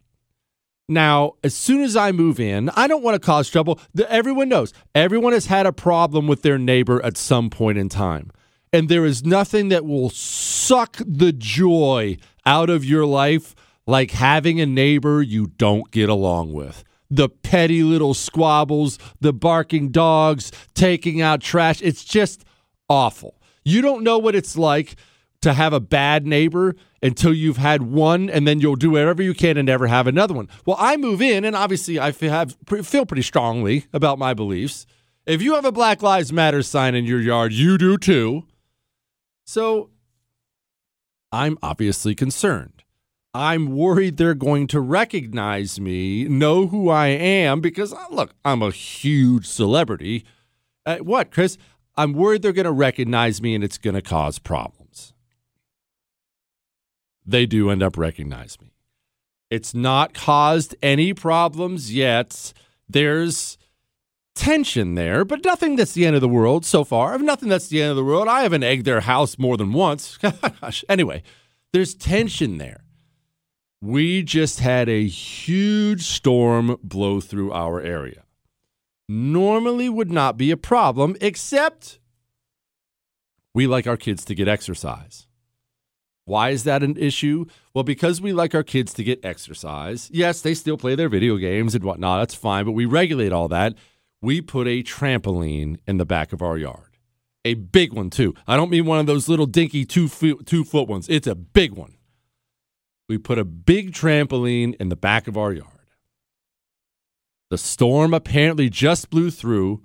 Now, as soon as I move in, I don't want to cause trouble. Everyone knows. Everyone has had a problem with their neighbor at some point in time. And there is nothing that will suck the joy out of your life like having a neighbor you don't get along with. The petty little squabbles, the barking dogs, taking out trash. It's just awful. You don't know what it's like to have a bad neighbor until you've had one, and then you'll do whatever you can and never have another one. Well, I move in, and obviously I have, feel pretty strongly about my beliefs. If you have a Black Lives Matter sign in your yard, you do too. So I'm obviously concerned. I'm worried they're going to recognize me, know who I am, because uh, look, I'm a huge celebrity. Uh, what, Chris? I'm worried they're going to recognize me and it's going to cause problems. they do end up recognizing me. It's not caused any problems yet. There's tension there, but nothing that's the end of the world so far. Nothing that's the end of the world. I haven't egged their house more than once. Gosh. Anyway, there's tension there. We just had a huge storm blow through our area. Normally would not be a problem, except we like our kids to get exercise. Why is that an issue? Well, because we like our kids to get exercise. Yes, they still play their video games and whatnot. That's fine, but we regulate all that. We put a trampoline in the back of our yard. A big one, too. I don't mean one of those little dinky two foot, two foot ones. It's a big one. We put a big trampoline in the back of our yard. The storm apparently just blew through.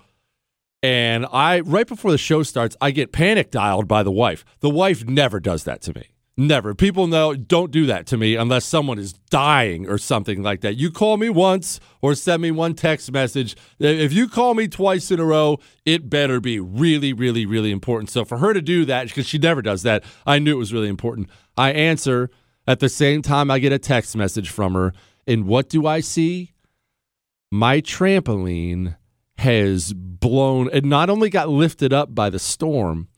And I, right before the show starts, I get panic dialed by the wife. The wife never does that to me. Never. People know don't do that to me unless someone is dying or something like that. You call me once or send me one text message. If you call me twice in a row, it better be really, really, really important. So for her to do that, because she never does that, I knew it was really important. I answer at the same time I get a text message from her. And what do I see? My trampoline has blown. It not only got lifted up by the storm,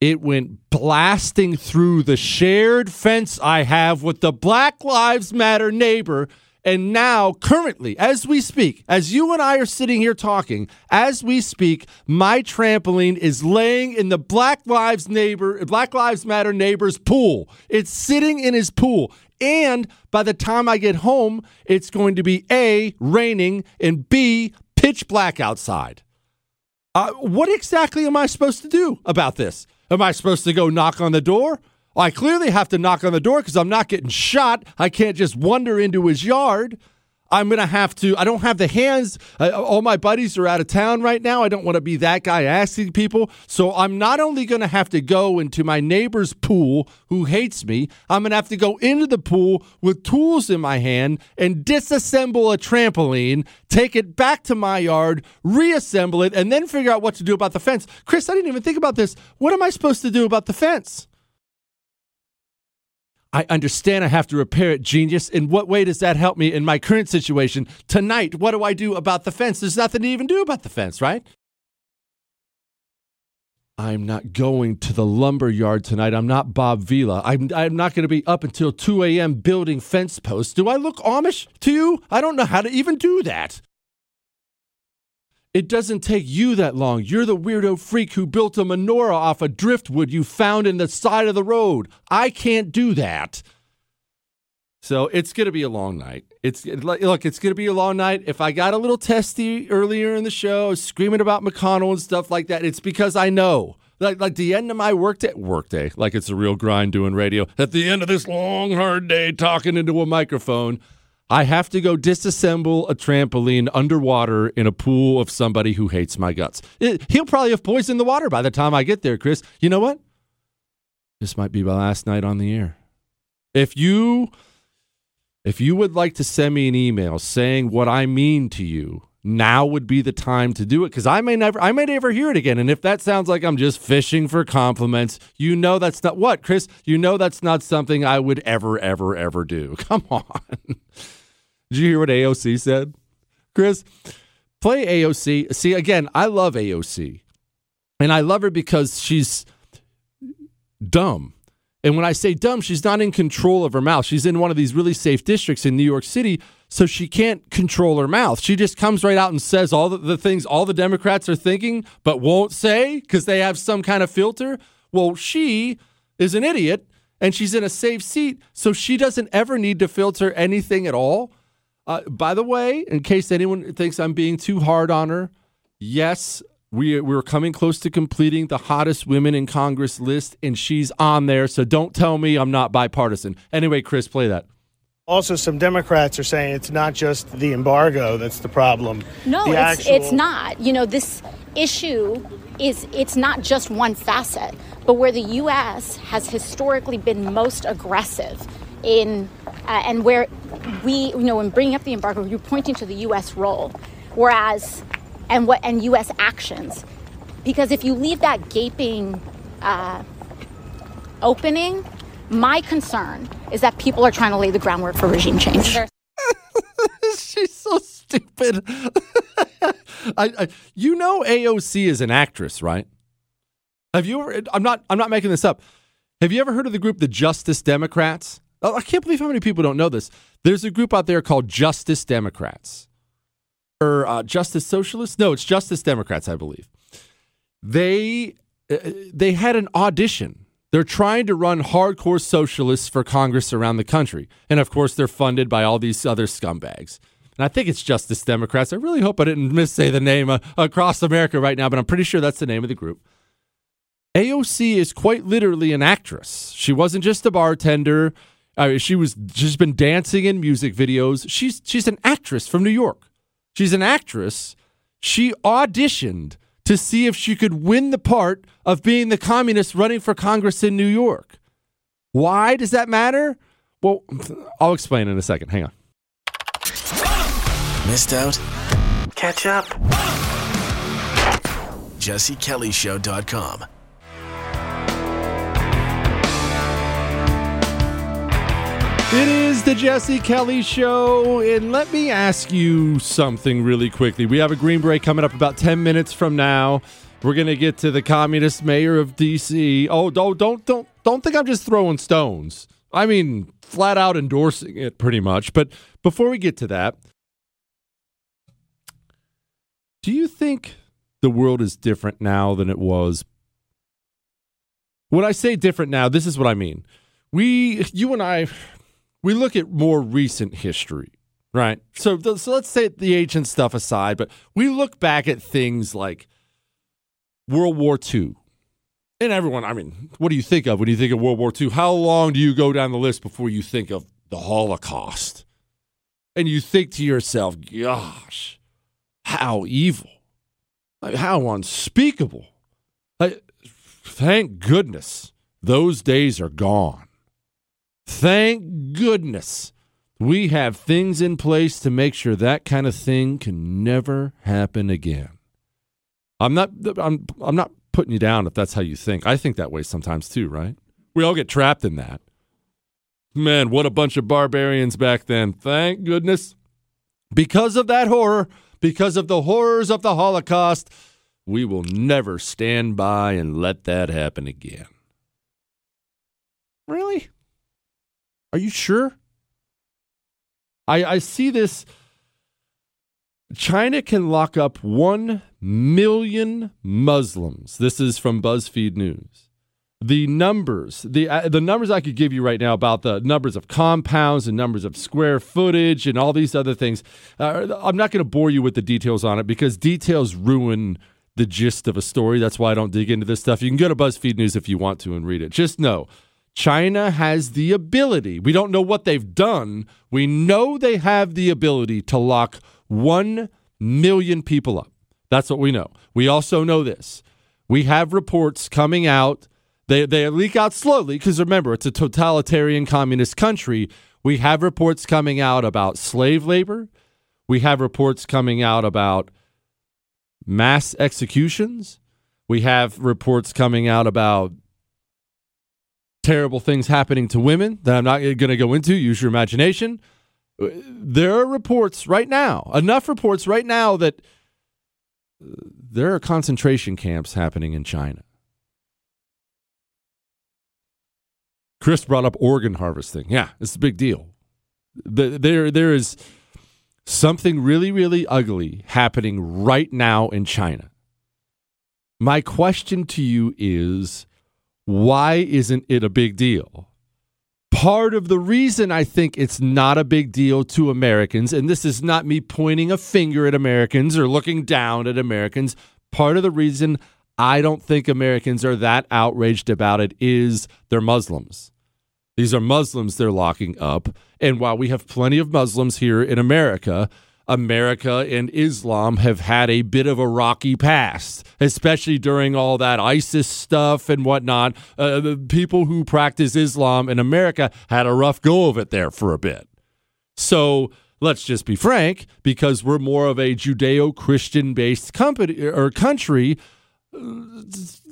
it went blasting through the shared fence I have with the Black Lives Matter neighbor. And now, currently, as we speak, as you and I are sitting here talking, as we speak, my trampoline is laying in the Black Lives neighbor, Black Lives Matter neighbor's pool. It's sitting in his pool. And by the time I get home, it's going to be A, raining, and B, pitch black outside. Uh, what exactly am I supposed to do about this? Am I supposed to go knock on the door? Well, I clearly have to knock on the door because I'm not getting shot. I can't just wander into his yard. I'm going to have to, I don't have the hands. Uh, all my buddies are out of town right now. I don't want to be that guy asking people. So I'm not only going to have to go into my neighbor's pool who hates me, I'm going to have to go into the pool with tools in my hand and disassemble a trampoline, take it back to my yard, reassemble it, and then figure out what to do about the fence. Chris, I didn't even think about this. What am I supposed to do about the fence? I understand I have to repair it, genius. In what way does that help me in my current situation? Tonight, what do I do about the fence? There's nothing to even do about the fence, right? I'm not going to the lumber yard tonight. I'm not Bob Vila. I'm, I'm not going to be up until 2 a.m. building fence posts. Do I look Amish to you? I don't know how to even do that. It doesn't take you that long. You're the weirdo freak who built a menorah off a driftwood you found in the side of the road. I can't do that. So it's going to be a long night. It's look, it's going to be a long night. If I got a little testy earlier in the show, screaming about McConnell and stuff like that, it's because I know. Like, like the end of my workday, workday, like it's a real grind doing radio. At the end of this long, hard day, talking into a microphone, I have to go disassemble a trampoline underwater in a pool of somebody who hates my guts. It, he'll probably have poisoned the water by the time I get there, Chris. You know what? This might be my last night on the air. If you if you would like to send me an email saying what I mean to you, now would be the time to do it because I may never I may never hear it again. And if that sounds like I'm just fishing for compliments, you know that's not what, Chris, you know that's not something I would ever, ever, ever do. Come on. Did you hear what AOC said? Chris, play AOC. See, again, I love AOC. And I love her because she's dumb. And when I say dumb, she's not in control of her mouth. She's in one of these really safe districts in New York City, so she can't control her mouth. She just comes right out and says all the, the things all the Democrats are thinking, but won't say because they have some kind of filter. Well, she is an idiot and she's in a safe seat, so she doesn't ever need to filter anything at all. Uh, by the way, in case anyone thinks I'm being too hard on her, yes, we, we're coming close to completing the hottest women in Congress list, and she's on there. So don't tell me I'm not bipartisan. Anyway, Chris, play that. Also, some Democrats are saying it's not just the embargo that's the problem. No, The it's actual- it's not. You know, this issue is it's not just one facet, but where the U.S. has historically been most aggressive in, uh, and where we, you know, in bringing up the embargo, you're pointing to the U.S. role, whereas, and what and U.S. actions, because if you leave that gaping uh, opening, My concern is that people are trying to lay the groundwork for regime change. She's so stupid. I, I, you know AOC is an actress, right? Have you ever? I'm not. I'm not making this up. Have you ever heard of the group the Justice Democrats? Oh, I can't believe how many people don't know this. There's a group out there called Justice Democrats or uh, Justice Socialists. No, it's Justice Democrats, I believe. They uh, they had an audition. They're trying to run hardcore socialists for Congress around the country, and of course, they're funded by all these other scumbags. And I think it's Justice Democrats. I really hope I didn't missay the name uh, across America right now, but I'm pretty sure that's the name of the group. AOC is quite literally an actress. She wasn't just a bartender. I mean, she was she's been dancing in music videos. She's she's an actress from New York. She's an actress. She auditioned to see if she could win the part of being the communist running for Congress in New York. Why does that matter? Well, I'll explain in a second. Hang on. Missed out? Catch up. JesseKellyShow.com. It is the Jesse Kelly Show, and let me ask you something really quickly. We have a Green Beret coming up about 10 minutes from now. We're gonna get to the communist mayor of DC. Oh, don't don't don't don't think I'm just throwing stones. I mean, flat out endorsing it pretty much. But before we get to that, do you think the world is different now than it was? When I say different now, this is what I mean. We, you and I, we look at more recent history, right? So, so let's say the ancient stuff aside, but we look back at things like World War II. And everyone, I mean, what do you think of when you think of World War II? How long do you go down the list before you think of the Holocaust? And you think to yourself, gosh, how evil, like, how unspeakable. Like, thank goodness those days are gone. Thank goodness we have things in place to make sure that kind of thing can never happen again. I'm not I'm I'm not putting you down if that's how you think. I think that way sometimes too, right? We all get trapped in that. Man, what a bunch of barbarians back then. Thank goodness. Because of that horror, because of the horrors of the Holocaust, we will never stand by and let that happen again. Really? Are you sure? I, I see this. China can lock up 1 million Muslims. This is from BuzzFeed News. The numbers, the uh, the numbers I could give you right now about the numbers of compounds and numbers of square footage and all these other things. Uh, I'm not going to bore you with the details on it because details ruin the gist of a story. That's why I don't dig into this stuff. You can go to BuzzFeed News if you want to and read it. Just know China has the ability. We don't know what they've done. We know they have the ability to lock 1 million people up. That's what we know. We also know this. We have reports coming out. They, they leak out slowly because remember, it's a totalitarian communist country. We have reports coming out about slave labor. We have reports coming out about mass executions. We have reports coming out about terrible things happening to women that I'm not going to go into. Use your imagination. There are reports right now, enough reports right now that uh, there are concentration camps happening in China. Chris brought up organ harvesting. Yeah, it's a big deal. There, there is something really, really ugly happening right now in China. My question to you is why isn't it a big deal? Part of the reason I think it's not a big deal to Americans, and this is not me pointing a finger at Americans or looking down at Americans, part of the reason I don't think Americans are that outraged about it is they're Muslims. These are Muslims they're locking up. And while we have plenty of Muslims here in America, America and Islam have had a bit of a rocky past, especially during all that ISIS stuff and whatnot. Uh, the people who practice Islam in America had a rough go of it there for a bit. So let's just be frank, because we're more of a Judeo Christian based company or country.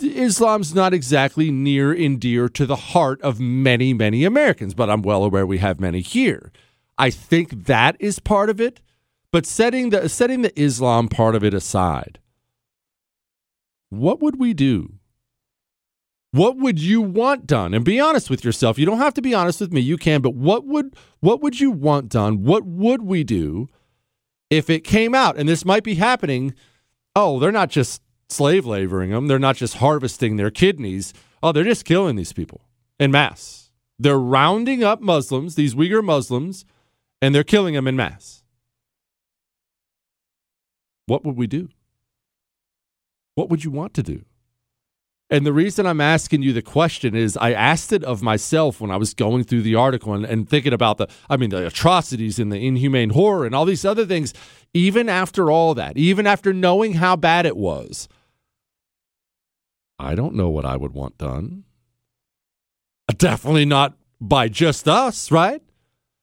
Islam's not exactly near and dear to the heart of many, many Americans, but I'm well aware we have many here. I think that is part of it. But setting the setting the Islam part of it aside, what would we do? What would you want done? And be honest with yourself. You don't have to be honest with me. You can, but what would what would you want done? What would we do if it came out? And this might be happening. Oh, they're not just slave laboring them. They're not just harvesting their kidneys. Oh, they're just killing these people in mass. They're rounding up Muslims, these Uyghur Muslims, and they're killing them in mass. What would we do? What would you want to do? And the reason I'm asking you the question is I asked it of myself when I was going through the article and, and, thinking about the, I mean, the atrocities and the inhumane horror and all these other things. Even after all that, even after knowing how bad it was, I don't know what I would want done. Definitely not by just us, right?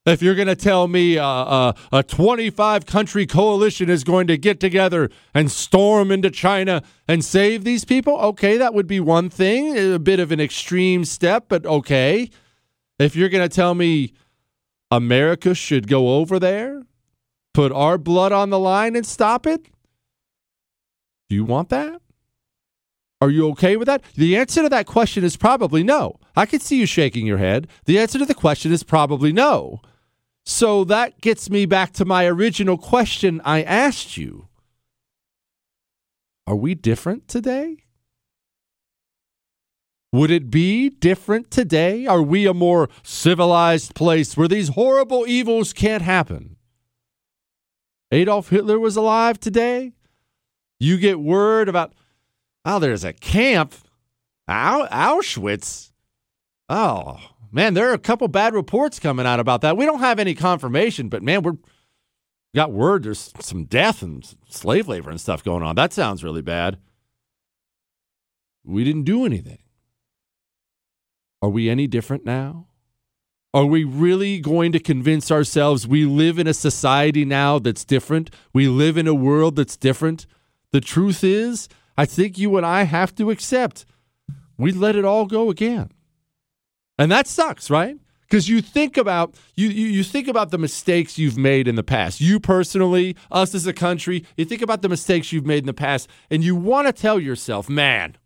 If you're going to tell me uh, uh, a 25 country coalition is going to get together and storm into China and save these people, okay, that would be one thing. A bit of an extreme step, but okay. If you're going to tell me America should go over there, put our blood on the line and stop it, do you want that? Are you okay with that? The answer to that question is probably no. I can see you shaking your head. The answer to the question is probably no. So that gets me back to my original question I asked you. Are we different today? Would it be different today? Are we a more civilized place where these horrible evils can't happen? Adolf Hitler was alive today? You get word about Oh, there's a camp. Au- Auschwitz. Oh, man, there are a couple bad reports coming out about that. We don't have any confirmation, but man, we're got word there's some death and slave labor and stuff going on. That sounds really bad. We didn't do anything. Are we any different now? Are we really going to convince ourselves we live in a society now that's different? We live in a world that's different? The truth is, I think you and I have to accept we let it all go again. And that sucks, right? Because you think about you, you you think about the mistakes you've made in the past. You personally, us as a country, you think about the mistakes you've made in the past, and you want to tell yourself, man,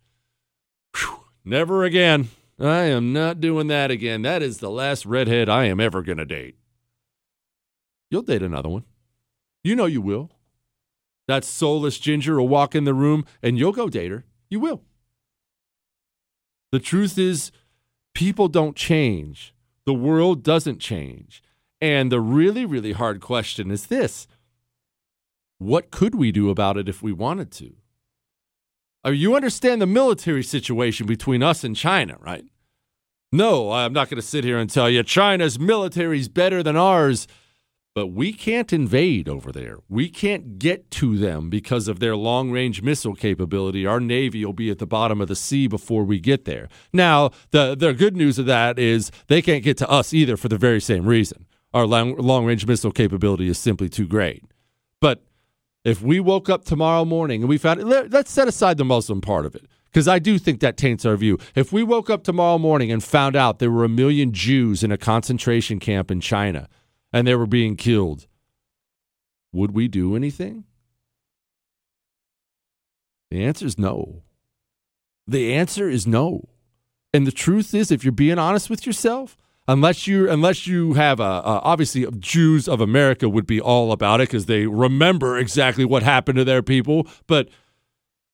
whew, never again. I am not doing that again. That is the last redhead I am ever gonna date. You'll date another one. You know you will. That soulless ginger will walk in the room and you'll go date her. You will. The truth is, people don't change. The world doesn't change. And the really, really hard question is this what could we do about it if we wanted to? Uh, you understand the military situation between us and China, right? No, I'm not going to sit here and tell you China's military is better than ours. But we can't invade over there. We can't get to them because of their long range missile capability. Our Navy will be at the bottom of the sea before we get there. Now, the, the good news of that is they can't get to us either for the very same reason. Our long range missile capability is simply too great. But if we woke up tomorrow morning and we found, let's set aside the Muslim part of it because I do think that taints our view. If we woke up tomorrow morning and found out there were a million Jews in a concentration camp in China, and they were being killed, would we do anything? The answer is no. The answer is no. And the truth is, if you're being honest with yourself, unless you unless you have a, a obviously Jews of America would be all about it because they remember exactly what happened to their people, but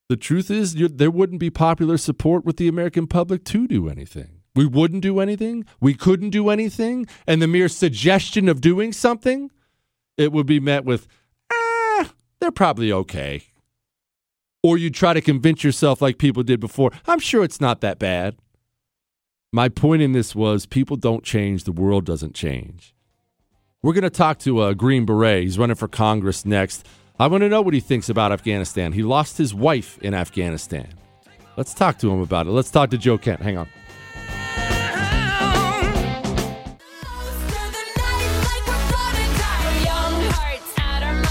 the truth is there wouldn't be popular support with the American public to do anything we wouldn't do anything, we couldn't do anything, and the mere suggestion of doing something, it would be met with, ah, they're probably okay. Or you try to convince yourself, like people did before, I'm sure it's not that bad. My point in this was people don't change, the world doesn't change. We're going to talk to a uh, Green Beret. He's running for Congress next. I want to know what he thinks about Afghanistan. He lost his wife in Afghanistan. Let's talk to him about it. Let's talk to Joe Kent. Hang on.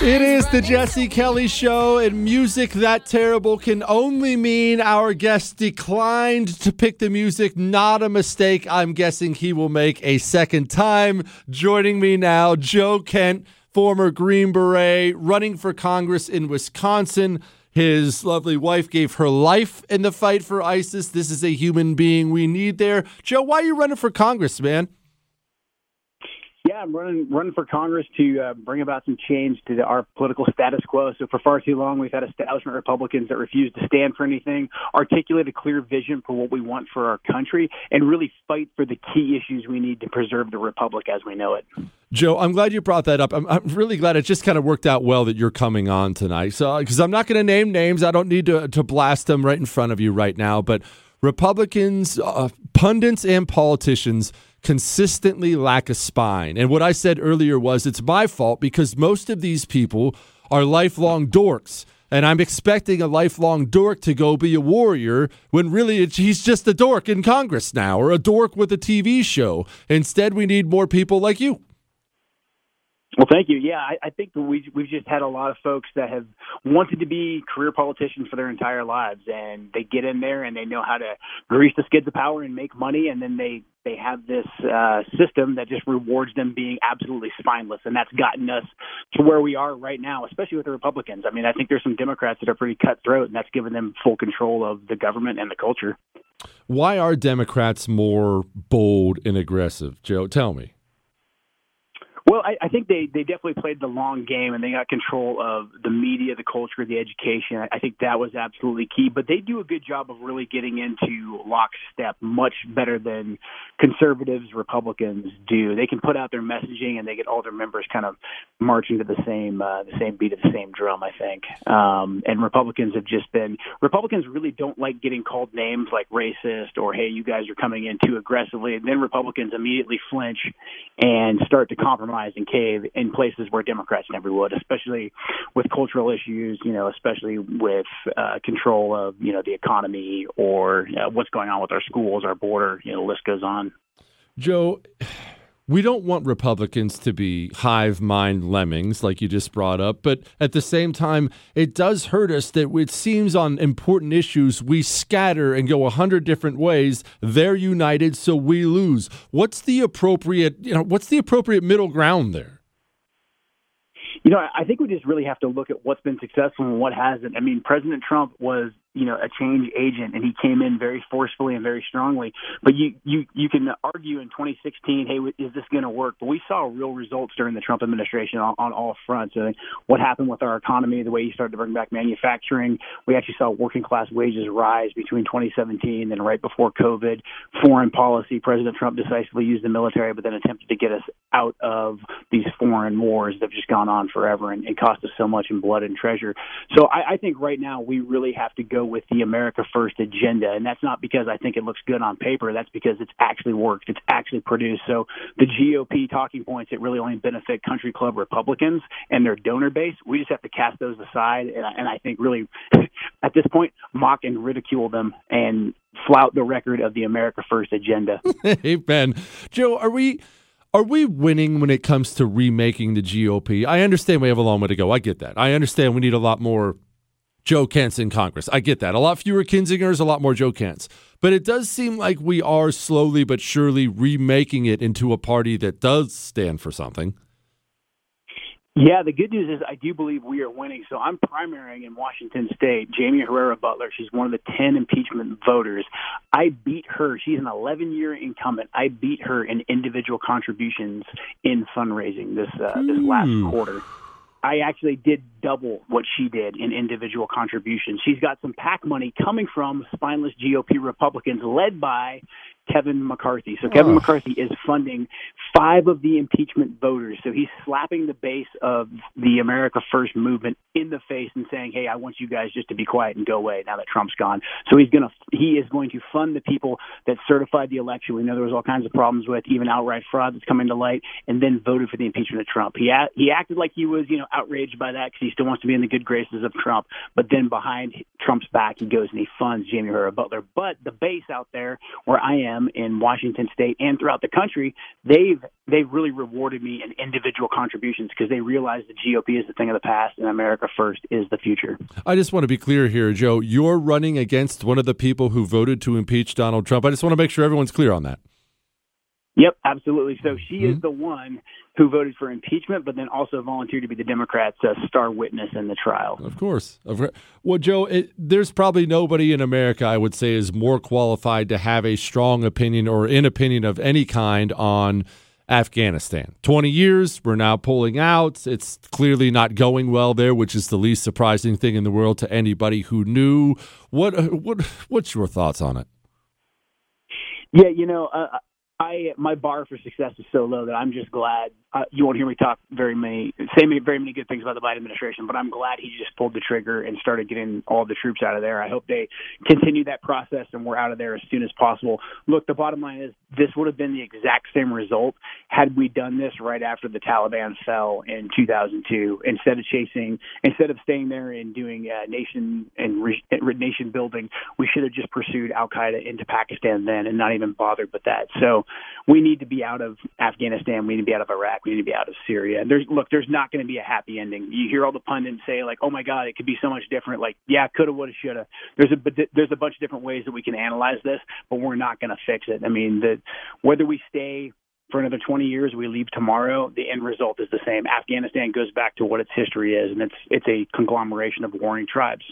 It is the Jesse Kelly Show, and music that terrible can only mean our guest declined to pick the music. Not a mistake. I'm guessing he will make a second time. Joining me now, Joe Kent, former Green Beret, running for Congress in Wisconsin. His lovely wife gave her life in the fight for ISIS. This is a human being we need there. Joe, why are you running for Congress, man? Yeah, I'm running running for Congress to uh, bring about some change to the, our political status quo. So for far too long, we've had establishment Republicans that refuse to stand for anything, articulate a clear vision for what we want for our country, and really fight for the key issues we need to preserve the republic as we know it. Joe, I'm glad you brought that up. I'm, I'm really glad it just kind of worked out well that you're coming on tonight. So, because I'm not going to name names, I don't need to to blast them right in front of you right now, but. Republicans, uh, pundits, and politicians consistently lack a spine. And what I said earlier was it's my fault because most of these people are lifelong dorks. And I'm expecting a lifelong dork to go be a warrior when really he's just a dork in Congress now or a dork with a TV show. Instead, we need more people like you. Well, thank you. Yeah, I, I think we we've just had a lot of folks that have wanted to be career politicians for their entire lives, and they get in there and they know how to grease the skids of power and make money, and then they they have this uh, system that just rewards them being absolutely spineless, and that's gotten us to where we are right now, especially with the Republicans. I mean, I think there's some Democrats that are pretty cutthroat, and that's given them full control of the government and the culture. Why are Democrats more bold and aggressive, Joe? Tell me. Well, I, I think they, they definitely played the long game and they got control of the media, the culture, the education. I think that was absolutely key. But they do a good job of really getting into lockstep much better than conservatives, Republicans do. They can put out their messaging and they get all their members kind of marching to the same uh, the same beat of the same drum. I think. Um, and Republicans have just been Republicans really don't like getting called names like racist or hey, you guys are coming in too aggressively. And then Republicans immediately flinch and start to compromise compromise and cave in places where Democrats never would, especially with cultural issues, you know, especially with uh, control of, you know, the economy or uh, what's going on with our schools, our border, you know, the list goes on. Joe, we don't want Republicans to be hive mind lemmings, like you just brought up, but at the same time, it does hurt us that it seems on important issues we scatter and go a hundred different ways. They're united, so we lose. What's the appropriate, you know, what's the appropriate middle ground there? You know, I think we just really have to look at what's been successful and what hasn't. I mean, President Trump was you know a change agent and he came in very forcefully and very strongly. But you you you can argue in 2016 hey is this going to work? But we saw real results during the Trump administration on, on all fronts. And what happened with our economy the way he started to bring back manufacturing we actually saw working class wages rise between 2017 and right before covid. Foreign policy president Trump decisively used the military but then attempted to get us out of these foreign wars that have just gone on forever and, and cost us so much in blood and treasure. So I, I think right now we really have to go with the America First agenda. And that's not because I think it looks good on paper. That's because it's actually worked. It's actually produced. So the GOP talking points that really only benefit country club Republicans and their donor base, we just have to cast those aside. And I, and I think really at this point, mock and ridicule them and flout the record of the America First agenda. hey, Ben. Joe, are we. Are we winning when it comes to remaking the GOP? I understand we have a long way to go. I get that. I understand we need a lot more Joe Kent's in Congress. I get that. A lot fewer Kinzingers, a lot more Joe Kent's. But it does seem like we are slowly but surely remaking it into a party that does stand for something. Yeah, the good news is I do believe we are winning. So I'm primarying in Washington State. Jaime Herrera Beutler. she's one of the 10 impeachment voters. I beat her. She's an 11 year incumbent. I beat her in individual contributions in fundraising this uh, this last hmm. quarter. I actually did double what she did in individual contributions. She's got some PAC money coming from spineless GOP Republicans led by Kevin McCarthy. So Kevin oh. McCarthy is funding five of the impeachment voters. So he's slapping the base of the America First movement in the face and saying, "Hey, I want you guys just to be quiet and go away now that Trump's gone." So he's going to he is going to fund the people that certified the election. We know there was all kinds of problems with even outright fraud that's coming to light, and then voted for the impeachment of Trump. He a- he acted like he was you know outraged by that because he still wants to be in the good graces of Trump, but then behind Trump's back, he goes and he funds Jaime Herrera Beutler. But the base out there where I am in Washington State and throughout the country, they've they've really rewarded me in individual contributions because they realize the GOP is the thing of the past and America first is the future. I just want to be clear here, Joe. You're running against one of the people who voted to impeach Donald Trump. I just want to make sure everyone's clear on that. Yep, absolutely. So she mm-hmm. is the one who voted for impeachment, but then also volunteered to be the Democrats' uh, star witness in the trial. Of course. Well, Joe, it, there's probably nobody in America I would say is more qualified to have a strong opinion or an opinion of any kind on Afghanistan. 20 years, we're now pulling out. It's clearly not going well there, which is the least surprising thing in the world to anybody who knew. What what what's your thoughts on it? Yeah, you know, uh, I my bar for success is so low that I'm just glad uh, you won't hear me talk very many say many, very many good things about the Biden administration, but I'm glad he just pulled the trigger and started getting all the troops out of there. I hope they continue that process and we're out of there as soon as possible. Look, the bottom line is this would have been the exact same result had we done this right after the Taliban fell in 2002 instead of chasing instead of staying there and doing uh, nation and re- nation building. We should have just pursued Al Qaeda into Pakistan then and not even bothered with that. So we need to be out of Afghanistan. We need to be out of Iraq we need to be out of Syria. There's look, there's not going to be a happy ending. You hear all the pundits say like, "Oh my God, it could be so much different." Like, yeah, coulda, woulda, shoulda. There's a there's a bunch of different ways that we can analyze this, but we're not going to fix it. I mean, the whether we stay for another 20 years, we leave tomorrow, the end result is the same. Afghanistan goes back to what its history is, and it's it's a conglomeration of warring tribes.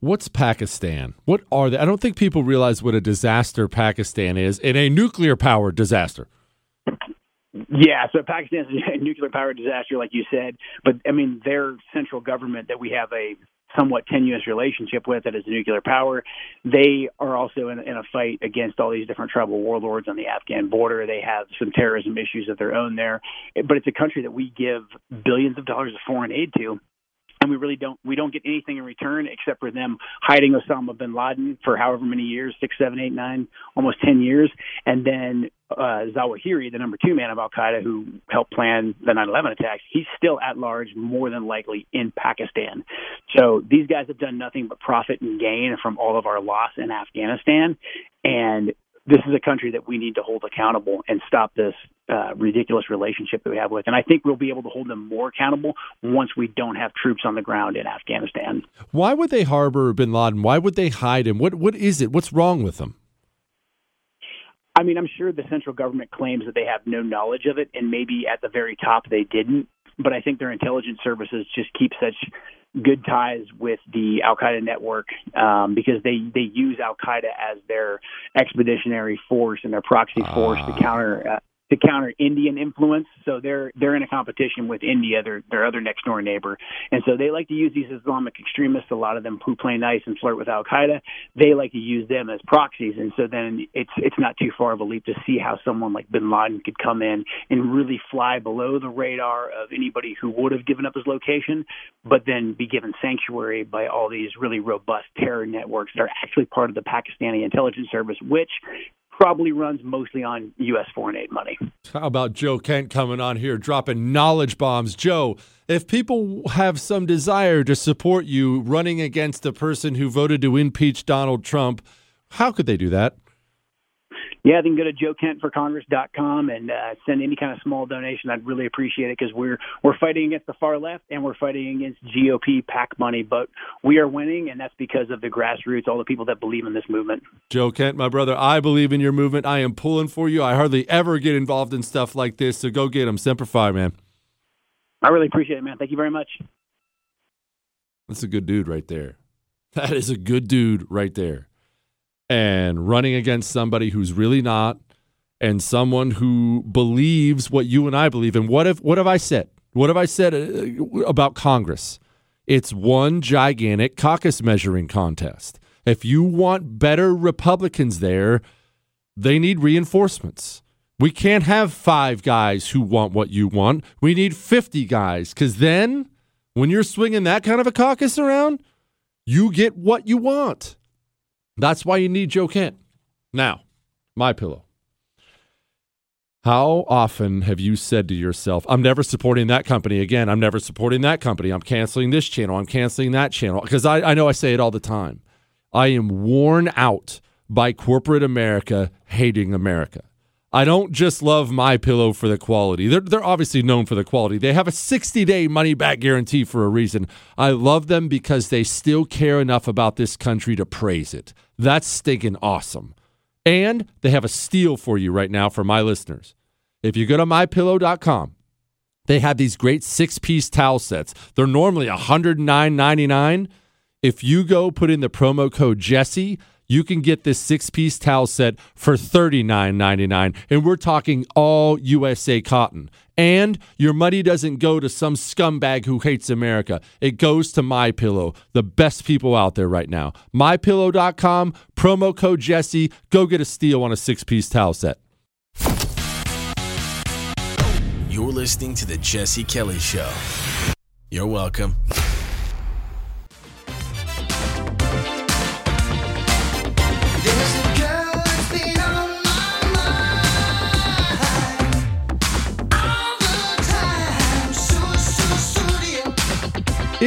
What's Pakistan? What are they? I don't think people realize what a disaster Pakistan is in a nuclear power disaster. Yeah, so Pakistan's a nuclear power disaster, like you said, but I mean, their central government that we have a somewhat tenuous relationship with that is a nuclear power. They are also in, in a fight against all these different tribal warlords on the Afghan border. They have some terrorism issues of their own there, but it's a country that we give billions of dollars of foreign aid to and we really don't we don't get anything in return except for them hiding Osama bin Laden for however many years six seven eight nine almost ten years and then uh, Zawahiri, the number two man of Al Qaeda who helped plan the 9/11 attacks, he's still at large, more than likely in Pakistan. So these guys have done nothing but profit and gain from all of our loss in Afghanistan, and this is a country that we need to hold accountable and stop this uh, ridiculous relationship that we have with. And I think we'll be able to hold them more accountable once we don't have troops on the ground in Afghanistan. Why would they harbor bin Laden? Why would they hide him? What What is it? What's wrong with them? I mean, I'm sure the central government claims that they have no knowledge of it, and maybe at the very top they didn't. But I think their intelligence services just keep such good ties with the Al Qaeda network um, because they they use Al Qaeda as their expeditionary force and their proxy force to ah. counter uh, to counter Indian influence. So they're they're in a competition with India, their their other next door neighbor, and so they like to use these Islamic extremists. A lot of them who play nice and flirt with Al Qaeda, they like to use them as proxies. And so then it's it's not too far of a leap to see how someone like Bin Laden could come in and really fly below the radar of anybody who would have given up his location, but then be given sanctuary by all these really robust terror networks that are actually part of the Pakistani intelligence service, which probably runs mostly on U.S. foreign aid money. How about Joe Kent coming on here dropping knowledge bombs? Joe, if people have some desire to support you running against the person who voted to impeach Donald Trump, how could they do that? Yeah, they can go to joekentforcongress.com and uh, send any kind of small donation. I'd really appreciate it because we're we're fighting against the far left and we're fighting against GOP PAC money, but we are winning, and that's because of the grassroots, all the people that believe in this movement. Joe Kent, my brother, I believe in your movement. I am pulling for you. I hardly ever get involved in stuff like this, so go get them. Semper Fi, man. I really appreciate it, man. Thank you very much. That's a good dude right there. That is a good dude right there and running against somebody who's really not and someone who believes what you and I believe. And what if what have I said? What have I said uh, about Congress? It's one gigantic caucus measuring contest. If you want better Republicans there they need reinforcements. We can't have 5 guys who want what you want. We need 50 guys cuz then when you're swinging that kind of a caucus around you get what you want that's why you need Joe Kent. Now, my pillow. How often have you said to yourself, I'm never supporting that company again. I'm never supporting that company. I'm canceling this channel. I'm canceling that channel. Because I, I know I say it all the time. I am worn out by corporate America hating America. I don't just love my pillow for the quality. They're they're obviously known for the quality. They have a 60-day money back guarantee for a reason. I love them because they still care enough about this country to praise it. That's stinking awesome. And they have a steal for you right now for my listeners. If you go to mypillow.com, they have these great six-piece towel sets. They're normally $109.99. If you go put in the promo code Jesse, you can get this six piece towel set for $39.99. And we're talking all USA cotton. And your money doesn't go to some scumbag who hates America. It goes to My Pillow, the best people out there right now. MyPillow.com, promo code Jesse. Go get a steal on a six piece towel set. You're listening to The Jesse Kelly Show. You're welcome.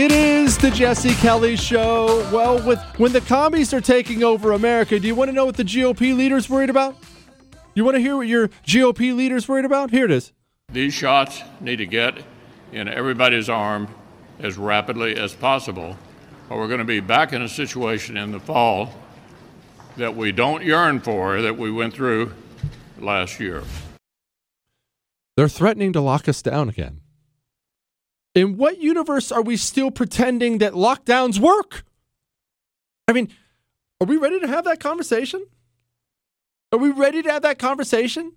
It is the Jesse Kelly Show. Well, with when the commies are taking over America, do you want to know what the GOP leaders worried about? You want to hear what your GOP leaders worried about? Here it is. These shots need to get in everybody's arm as rapidly as possible, or we're going to be back in a situation in the fall that we don't yearn for that we went through last year. They're threatening to lock us down again. In what universe are we still pretending that lockdowns work? I mean, are we ready to have that conversation? Are we ready to have that conversation?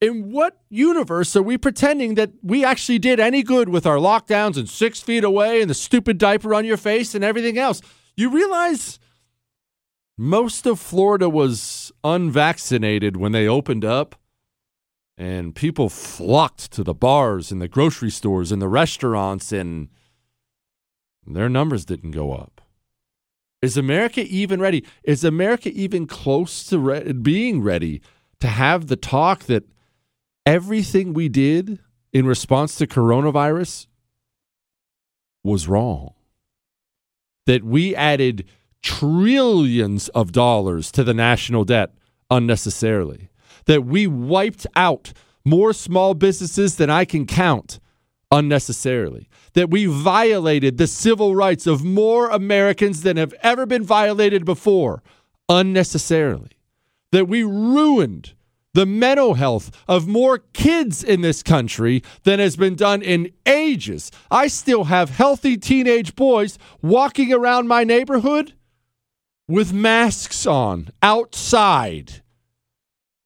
In what universe are we pretending that we actually did any good with our lockdowns and six feet away and the stupid diaper on your face and everything else? You realize most of Florida was unvaccinated when they opened up? And people flocked to the bars and the grocery stores and the restaurants and their numbers didn't go up. Is america even ready? Is america even close to re- being ready to have the talk that everything we did in response to coronavirus was wrong? That we added trillions of dollars to the national debt unnecessarily that we wiped out more small businesses than I can count unnecessarily, that we violated the civil rights of more Americans than have ever been violated before unnecessarily, that we ruined the mental health of more kids in this country than has been done in ages. I still have healthy teenage boys walking around my neighborhood with masks on outside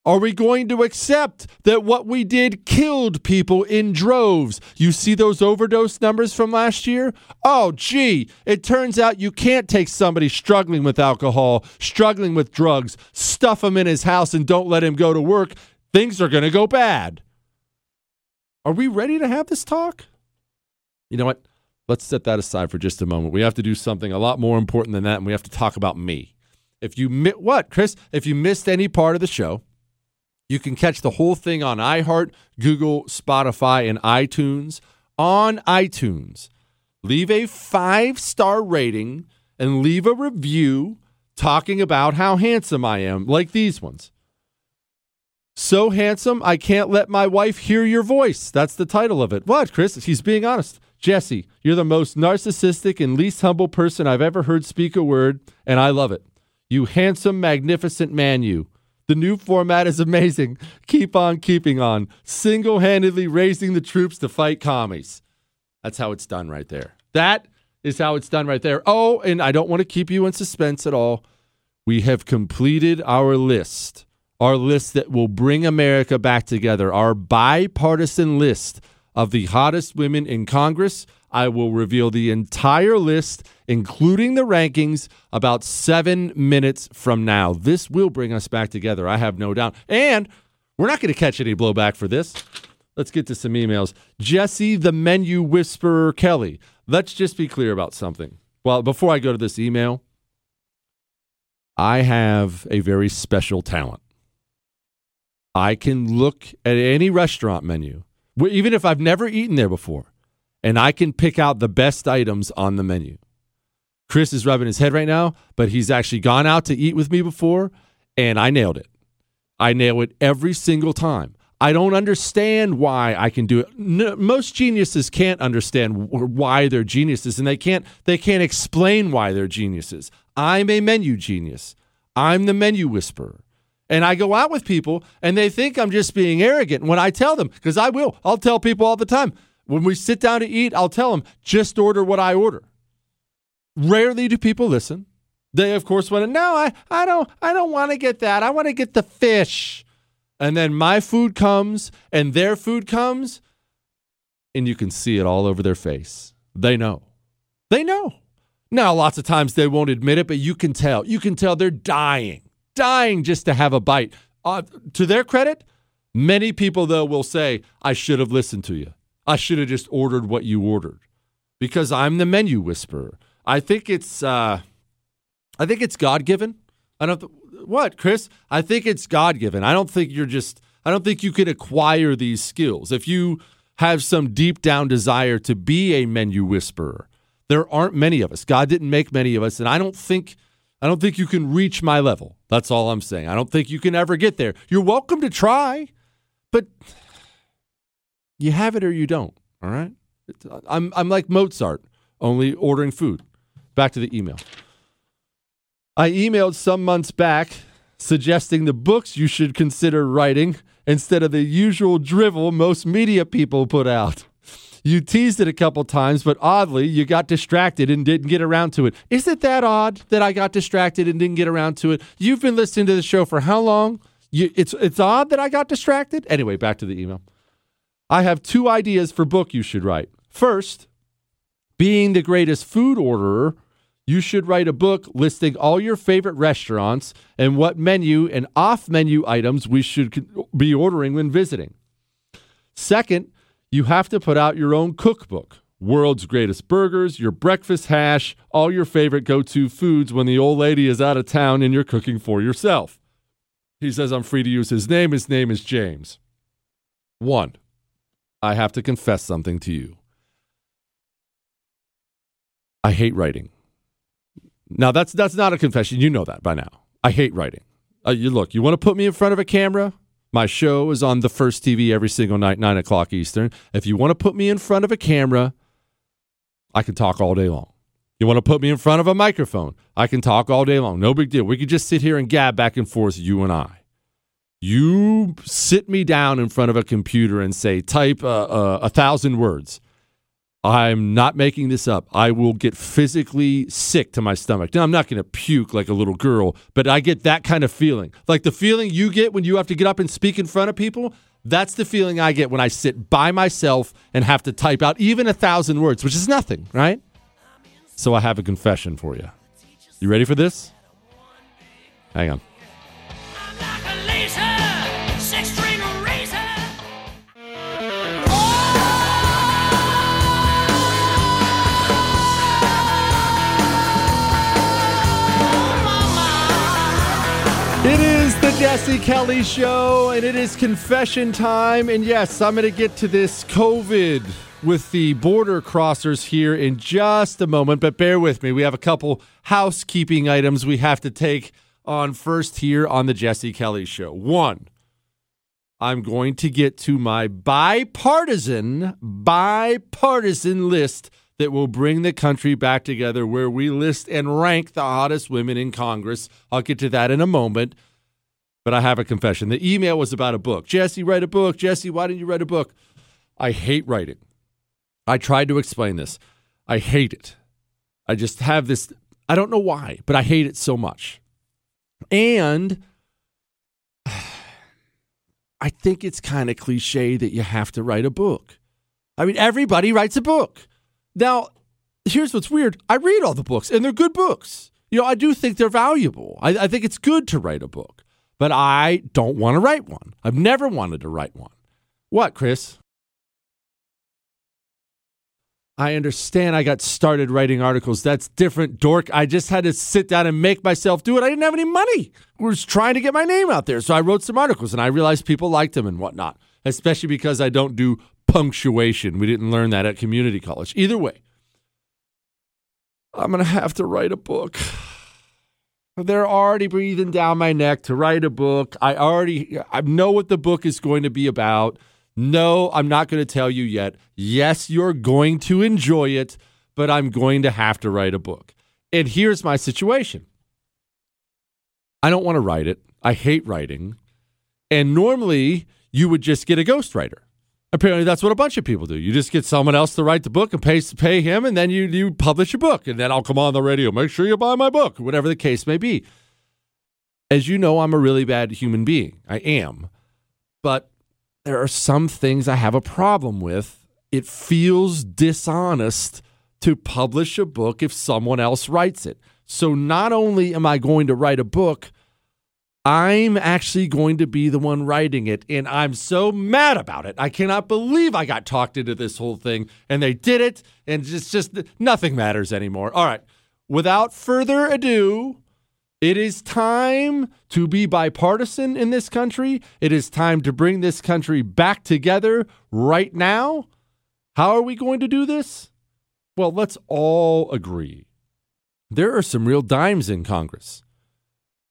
are we going to accept that what we did killed people in droves? You see those overdose numbers from last year? Oh, gee, it turns out you can't take somebody struggling with alcohol, struggling with drugs, stuff him in his house, and don't let him go to work. Things are going to go bad. Are we ready to have this talk? You know what? Let's set that aside for just a moment. We have to do something a lot more important than that, and we have to talk about me. If you mi- what, Chris? If you missed any part of the show, you can catch the whole thing on iHeart, Google, Spotify, and iTunes. On iTunes, leave a five star rating and leave a review talking about how handsome I am, like these ones. So handsome, I can't let my wife hear your voice. That's the title of it. What, Chris? He's being honest. Jesse, you're the most narcissistic and least humble person I've ever heard speak a word, and I love it. You handsome, magnificent man, you. The new format is amazing. Keep on keeping on. Single handedly raising the troops to fight commies. That's how it's done right there. That is how it's done right there. Oh, and I don't want to keep you in suspense at all. We have completed our list, our list that will bring America back together, our bipartisan list of the hottest women in Congress. I will reveal the entire list, including the rankings, about seven minutes from now. This will bring us back together, I have no doubt. And we're not going to catch any blowback for this. Let's get to some emails. Jesse, the menu whisperer Kelly. Let's just be clear about something. Well, before I go to this email, I have a very special talent. I can look at any restaurant menu, even if I've never eaten there before and I can pick out the best items on the menu. Chris is rubbing his head right now, but he's actually gone out to eat with me before, and I nailed it. I nail it every single time. I don't understand why I can do it. No, most geniuses can't understand why they're geniuses, and they can't they can't explain why they're geniuses. I'm a menu genius. I'm the menu whisperer. And I go out with people and they think I'm just being arrogant when I tell them, because I will. I'll tell people all the time. When we sit down to eat, I'll tell them, just order what I order. Rarely do people listen. They of course want to, no, I, I don't I don't want to get that. I want to get the fish. And then my food comes and their food comes, and you can see it all over their face. They know. They know. Now, lots of times they won't admit it, but you can tell. You can tell they're dying, dying just to have a bite. Uh, to their credit, many people, though, will say, I should have listened to you. I should have just ordered what you ordered because I'm the menu whisperer. I think it's, uh, I think it's God given. I don't. Th- what, Chris? I think it's God given. I don't think you're just. I don't think you can acquire these skills if you have some deep down desire to be a menu whisperer. There aren't many of us. God didn't make many of us, and I don't think. I don't think you can reach my level. That's all I'm saying. I don't think you can ever get there. You're welcome to try, but you have it or you don't. All right. I'm I'm like Mozart, only ordering food. Back to the email. I emailed some months back suggesting the books you should consider writing instead of the usual drivel most media people put out. You teased it a couple times, but oddly, you got distracted and didn't get around to it. Is it that odd that I got distracted and didn't get around to it? You've been listening to the show for how long? You, it's it's odd that I got distracted. Anyway, back to the email. I have two ideas for book you should write. First, being the greatest food orderer you should write a book listing all your favorite restaurants and what menu and off menu items we should be ordering when visiting. Second, you have to put out your own cookbook world's greatest burgers, your breakfast hash, all your favorite go to foods when the old lady is out of town and you're cooking for yourself. He says, I'm free to use his name. His name is James. One, I have to confess something to you. I hate writing. Now that's that's not a confession. You know that by now. I hate writing. Uh, you look. You want to put me in front of a camera? My show is on the first TV every single night, nine o'clock Eastern. If you want to put me in front of a camera, I can talk all day long. You want to put me in front of a microphone? I can talk all day long. No big deal. We could just sit here and gab back and forth, you and I. You sit me down in front of a computer and say, type uh, uh, a thousand words. I'm not making this up. I will get physically sick to my stomach. Now, I'm not going to puke like a little girl, but I get that kind of feeling. Like the feeling you get when you have to get up and speak in front of people. That's the feeling I get when I sit by myself and have to type out even a thousand words, which is nothing, right? So I have a confession for you. You ready for this? Hang on. Jesse Kelly Show, and it is confession time. And yes, I'm going to get to this COVID with the border crossers here in just a moment, but bear with me. We have a couple housekeeping items we have to take on first here on the Jesse Kelly Show. One, I'm going to get to my bipartisan, bipartisan list that will bring the country back together where we list and rank the hottest women in Congress. I'll get to that in a moment. But I have a confession. The email was about a book. Jesse, write a book. Jesse, why didn't you write a book? I hate writing. I tried to explain this. I hate it. I just have this, I don't know why, but I hate it so much. And I think it's kind of cliche that you have to write a book. I mean, everybody writes a book. Now, here's what's weird I read all the books, and they're good books. You know, I do think they're valuable. I, I think it's good to write a book, but I don't want to write one. I've never wanted to write one. What, Chris? I understand I got started writing articles. That's different, dork. I just had to sit down and make myself do it. I didn't have any money. I was trying to get my name out there. So I wrote some articles and I realized people liked them and whatnot, especially because I don't do punctuation. We didn't learn that at community college. Either way, I'm going to have to write a book. They're already breathing down my neck to write a book. I already I know what the book is going to be about. No, I'm not going to tell you yet. Yes, you're going to enjoy it, but I'm going to have to write a book. And here's my situation. I don't want to write it. I hate writing. And normally you would just get a ghostwriter. Apparently, that's what a bunch of people do. You just get someone else to write the book and pay pay him, and then you you publish a book, and then I'll come on the radio. Make sure you buy my book, whatever the case may be. As you know, I'm a really bad human being. I am, but there are some things I have a problem with. It feels dishonest to publish a book if someone else writes it. So not only am I going to write a book I'm actually going to be the one writing it, and I'm so mad about it. I cannot believe I got talked into this whole thing, and they did it, and it's just nothing matters anymore. All right, without further ado, it is time to be bipartisan in this country. It is time to bring this country back together right now. How are we going to do this? Well, let's all agree. There are some real dimes in Congress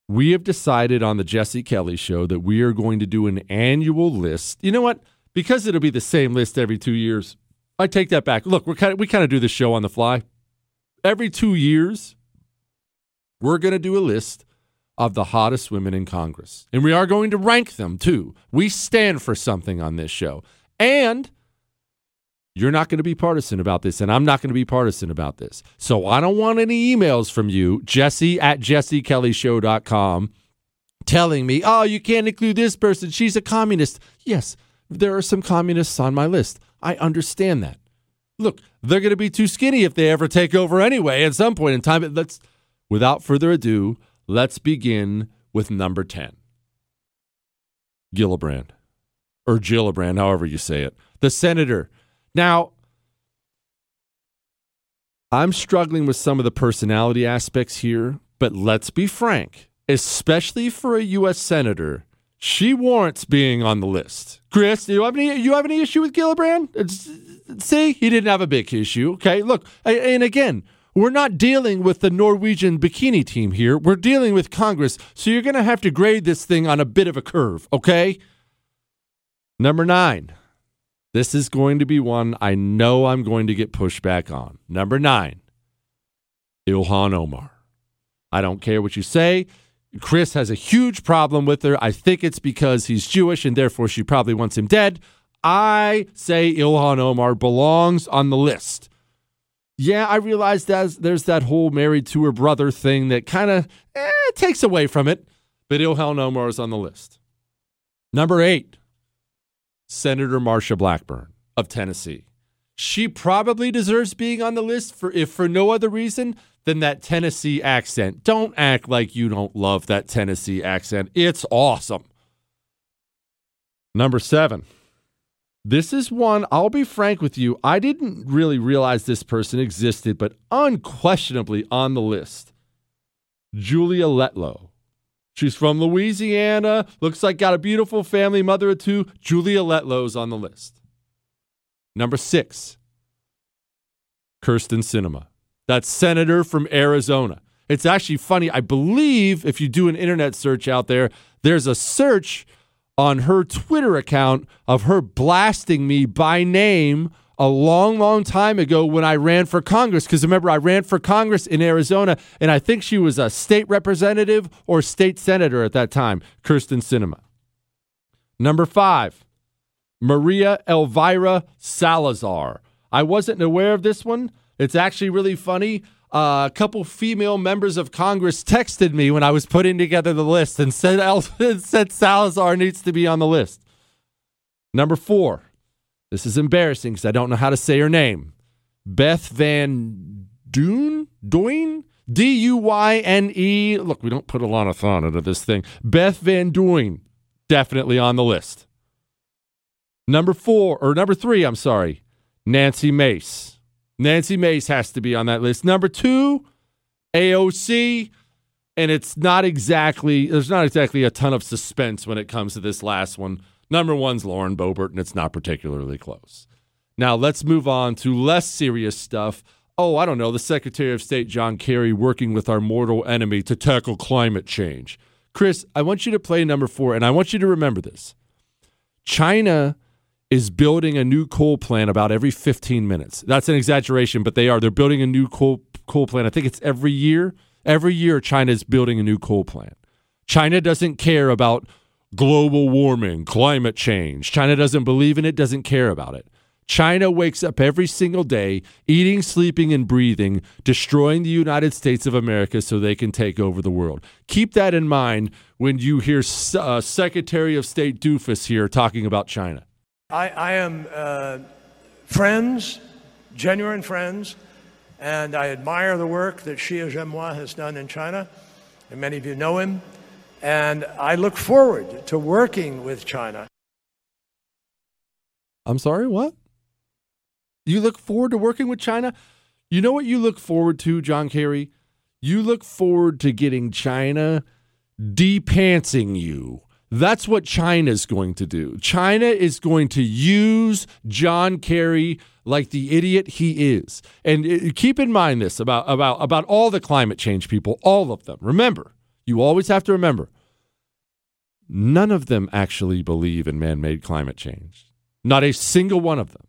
we have decided on the Jesse Kelly show that we are going to do an annual list. You know what? Because it'll be the same list every two years, I take that back. Look, we're kind of, we kind of do the show on the fly. Every two years, we're going to do a list of the hottest women in Congress. And we are going to rank them too. We stand for something on this show. And you're not going to be partisan about this, and I'm not going to be partisan about this. So I don't want any emails from you, Jesse at jessekellyshow.com, telling me, oh, you can't include this person. She's a communist. Yes, there are some communists on my list. I understand that. Look, they're going to be too skinny if they ever take over anyway at some point in time. Let's, without further ado, let's begin with number 10. Gillibrand, or Gillibrand, however you say it. The senator now, I'm struggling with some of the personality aspects here, but let's be frank, especially for a U.S. senator, she warrants being on the list. Chris, do you have any you have any issue with Gillibrand? It's, see, he didn't have a big issue. Okay, look, and again, we're not dealing with the Norwegian bikini team here. We're dealing with Congress, so you're going to have to grade this thing on a bit of a curve. Okay. Number nine, this is going to be one I know I'm going to get pushback on. Number nine, Ilhan Omar. I don't care what you say. Chris has a huge problem with her. I think it's because he's Jewish and therefore she probably wants him dead. I say Ilhan Omar belongs on the list. Yeah, I realize that there's that whole married to her brother thing that kind of eh, takes away from it, but Ilhan Omar is on the list. Number eight, Senator Marsha Blackburn of Tennessee. She probably deserves being on the list for if for no other reason than that Tennessee accent. Don't act like you don't love that Tennessee accent. It's awesome. Number 7. This is one, I'll be frank with you, I didn't really realize this person existed, but unquestionably on the list. Julia Letlow She's from Louisiana. Looks like got a beautiful family, mother of two. Julia Letlow's on the list. Number six, Kyrsten Sinema. That's senator from Arizona. It's actually funny. I believe if you do an internet search out there, there's a search on her Twitter account of her blasting me by name a long, long time ago when I ran for Congress. Because remember, I ran for Congress in Arizona, and I think she was a state representative or state senator at that time, Kyrsten Sinema. Number five, Maria Elvira Salazar. I wasn't aware of this one. It's actually really funny. Uh, a couple female members of Congress texted me when I was putting together the list and said, said Salazar needs to be on the list. Number four, this is embarrassing because I don't know how to say her name. Beth Van Dune? Duyn? D U Y N E. Look, we don't put a lot of thought into this thing. Beth Van Duyne, definitely on the list. Number four, or number three, I'm sorry, Nancy Mace. Nancy Mace has to be on that list. Number two, AOC. And it's not exactly, there's not exactly a ton of suspense when it comes to this last one. Number one's Lauren Boebert, and it's not particularly close. Now let's move on to less serious stuff. oh, I don't know, the Secretary of State John Kerry working with our mortal enemy to tackle climate change. Chris, I want you to play number four, and I want you to remember this. China is building a new coal plant about every 15 minutes. That's an exaggeration, but they are. They're building a new coal coal plant. I think it's every year. Every year, China is building a new coal plant. China doesn't care about global warming, climate change. China doesn't believe in it, doesn't care about it. China wakes up every single day, eating, sleeping, and breathing, destroying the United States of America so they can take over the world. Keep that in mind when you hear uh, Secretary of State Doofus here talking about China. I, I am uh, friends, genuine friends, and I admire the work that Xie Zhenhua has done in China, and many of you know him. And I look forward to working with China. I'm sorry, what? You look forward to working with China? You know what you look forward to, John Kerry? You look forward to getting China depantsing you. That's what China's going to do. China is going to use John Kerry like the idiot he is. And uh, keep in mind this about, about, about all the climate change people, all of them. Remember, you always have to remember none of them actually believe in man made climate change. Not a single one of them.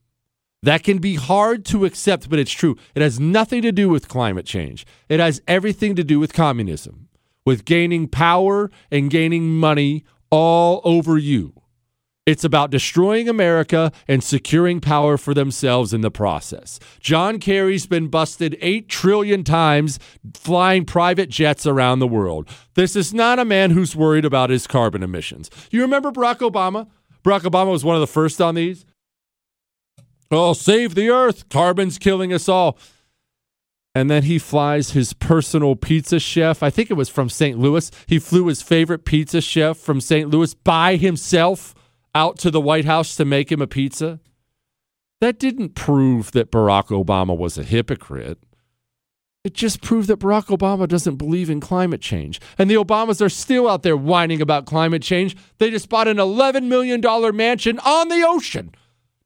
That can be hard to accept, but it's true. It has nothing to do with climate change. It has everything to do with communism, with gaining power and gaining money all over you. It's about destroying America and securing power for themselves in the process. John Kerry's been busted 8 trillion times flying private jets around the world. This is not a man who's worried about his carbon emissions. You remember Barack Obama? Barack Obama was one of the first on these. Oh, save the earth. Carbon's killing us all. And then he flies his personal pizza chef. I think it was from St. Louis. He flew his favorite pizza chef from St. Louis by himself out to the White House to make him a pizza. That didn't prove that Barack Obama was a hypocrite. It just proved that Barack Obama doesn't believe in climate change. And the Obamas are still out there whining about climate change. They just bought an $11 million mansion on the ocean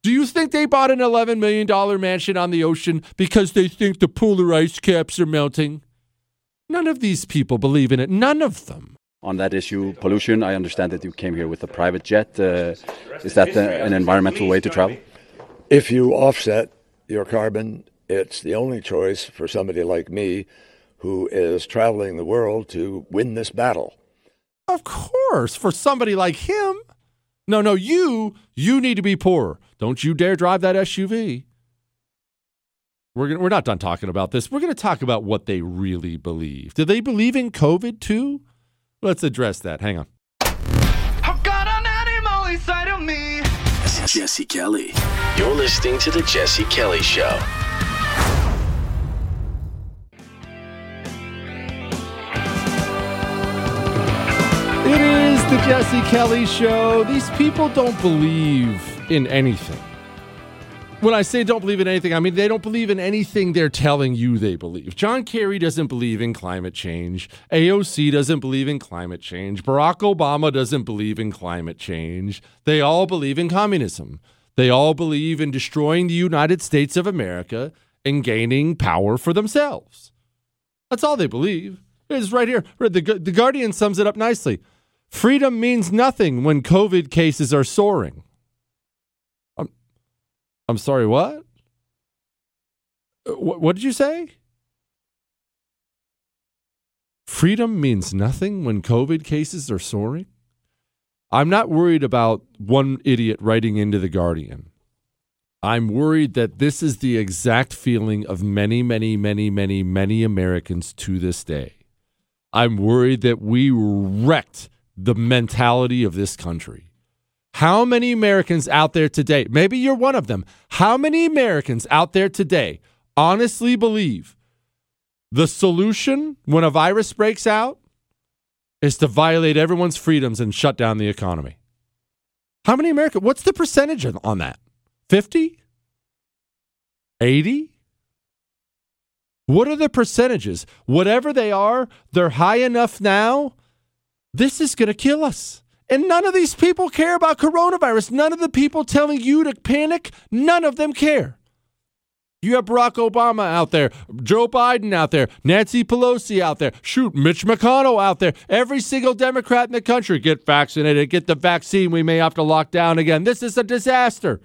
do you think they bought an $11 million mansion on the ocean because they think the polar ice caps are melting? None of these people believe in it. None of them. On that issue, pollution, I understand that you came here with a private jet. Uh, is that the, an environmental way to travel? If you offset your carbon, it's the only choice for somebody like me who is traveling the world to win this battle. Of course, for somebody like him. No, no, you you need to be poorer. Don't you dare drive that SUV. We're gonna, we're not done talking about this. We're going to talk about what they really believe. Do they believe in COVID too? Let's address that. Hang on. Jesse Kelly. You're listening to the Jesse Kelly Show. It is the Jesse Kelly Show. These people don't believe in anything. When I say don't believe in anything, I mean they don't believe in anything they're telling you they believe. John Kerry doesn't believe in climate change. AOC doesn't believe in climate change. Barack Obama doesn't believe in climate change. They all believe in communism. They all believe in destroying the United States of America and gaining power for themselves. That's all they believe. It's right here. The, the Guardian sums it up nicely. Freedom means nothing when COVID cases are soaring. I'm, sorry, what? Uh, what? What did you say? Freedom means nothing when COVID cases are soaring? I'm not worried about one idiot writing into The Guardian. I'm worried that this is the exact feeling of many, many, many, many, many Americans to this day. I'm worried that we wrecked the mentality of this country. How many Americans out there today, maybe you're one of them, how many Americans out there today honestly believe the solution when a virus breaks out is to violate everyone's freedoms and shut down the economy? How many Americans? What's the percentage on that? 50? 80? What are the percentages? Whatever they are, they're high enough now this is going to kill us. And none of these people care about coronavirus. None of the people telling you to panic, none of them care. You have Barack Obama out there, Joe Biden out there, Nancy Pelosi out there, shoot, Mitch McConnell out there. Every single Democrat in the country get vaccinated, get the vaccine. We may have to lock down again. This is a disaster.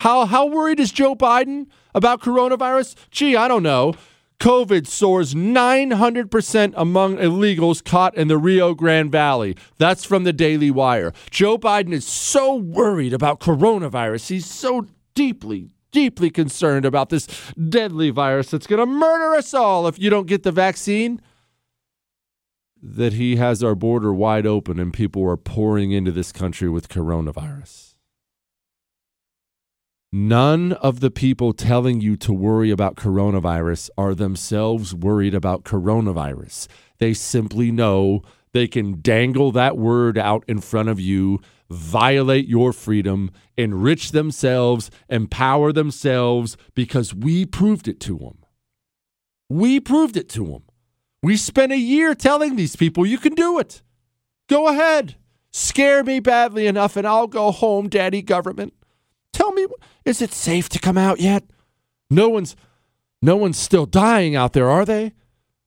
How how worried is Joe Biden about coronavirus? Gee, I don't know. COVID soars 900% among illegals caught in the Rio Grande Valley. That's from the Daily Wire. Joe Biden is so worried about coronavirus. He's so deeply, deeply concerned about this deadly virus that's going to murder us all if you don't get the vaccine. That he has our border wide open and people are pouring into this country with coronavirus. None of the people telling you to worry about coronavirus are themselves worried about coronavirus. They simply know they can dangle that word out in front of you, violate your freedom, enrich themselves, empower themselves because we proved it to them. We proved it to them. We spent a year telling these people you can do it. Go ahead. Scare me badly enough and I'll go home, daddy government. Tell me, is it safe to come out yet? No one's no one's still dying out there, are they?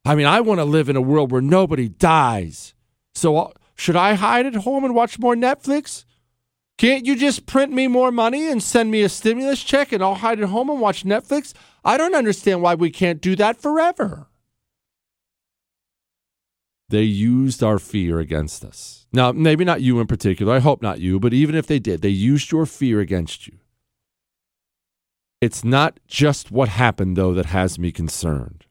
I mean, I want to live in a world where nobody dies. So uh, should I hide at home and watch more Netflix? Can't you just print me more money and send me a stimulus check and I'll hide at home and watch Netflix? I don't understand why we can't do that forever. They used our fear against us. Now, maybe not you in particular. I hope not you, but even if they did, they used your fear against you. It's not just what happened, though, that has me concerned.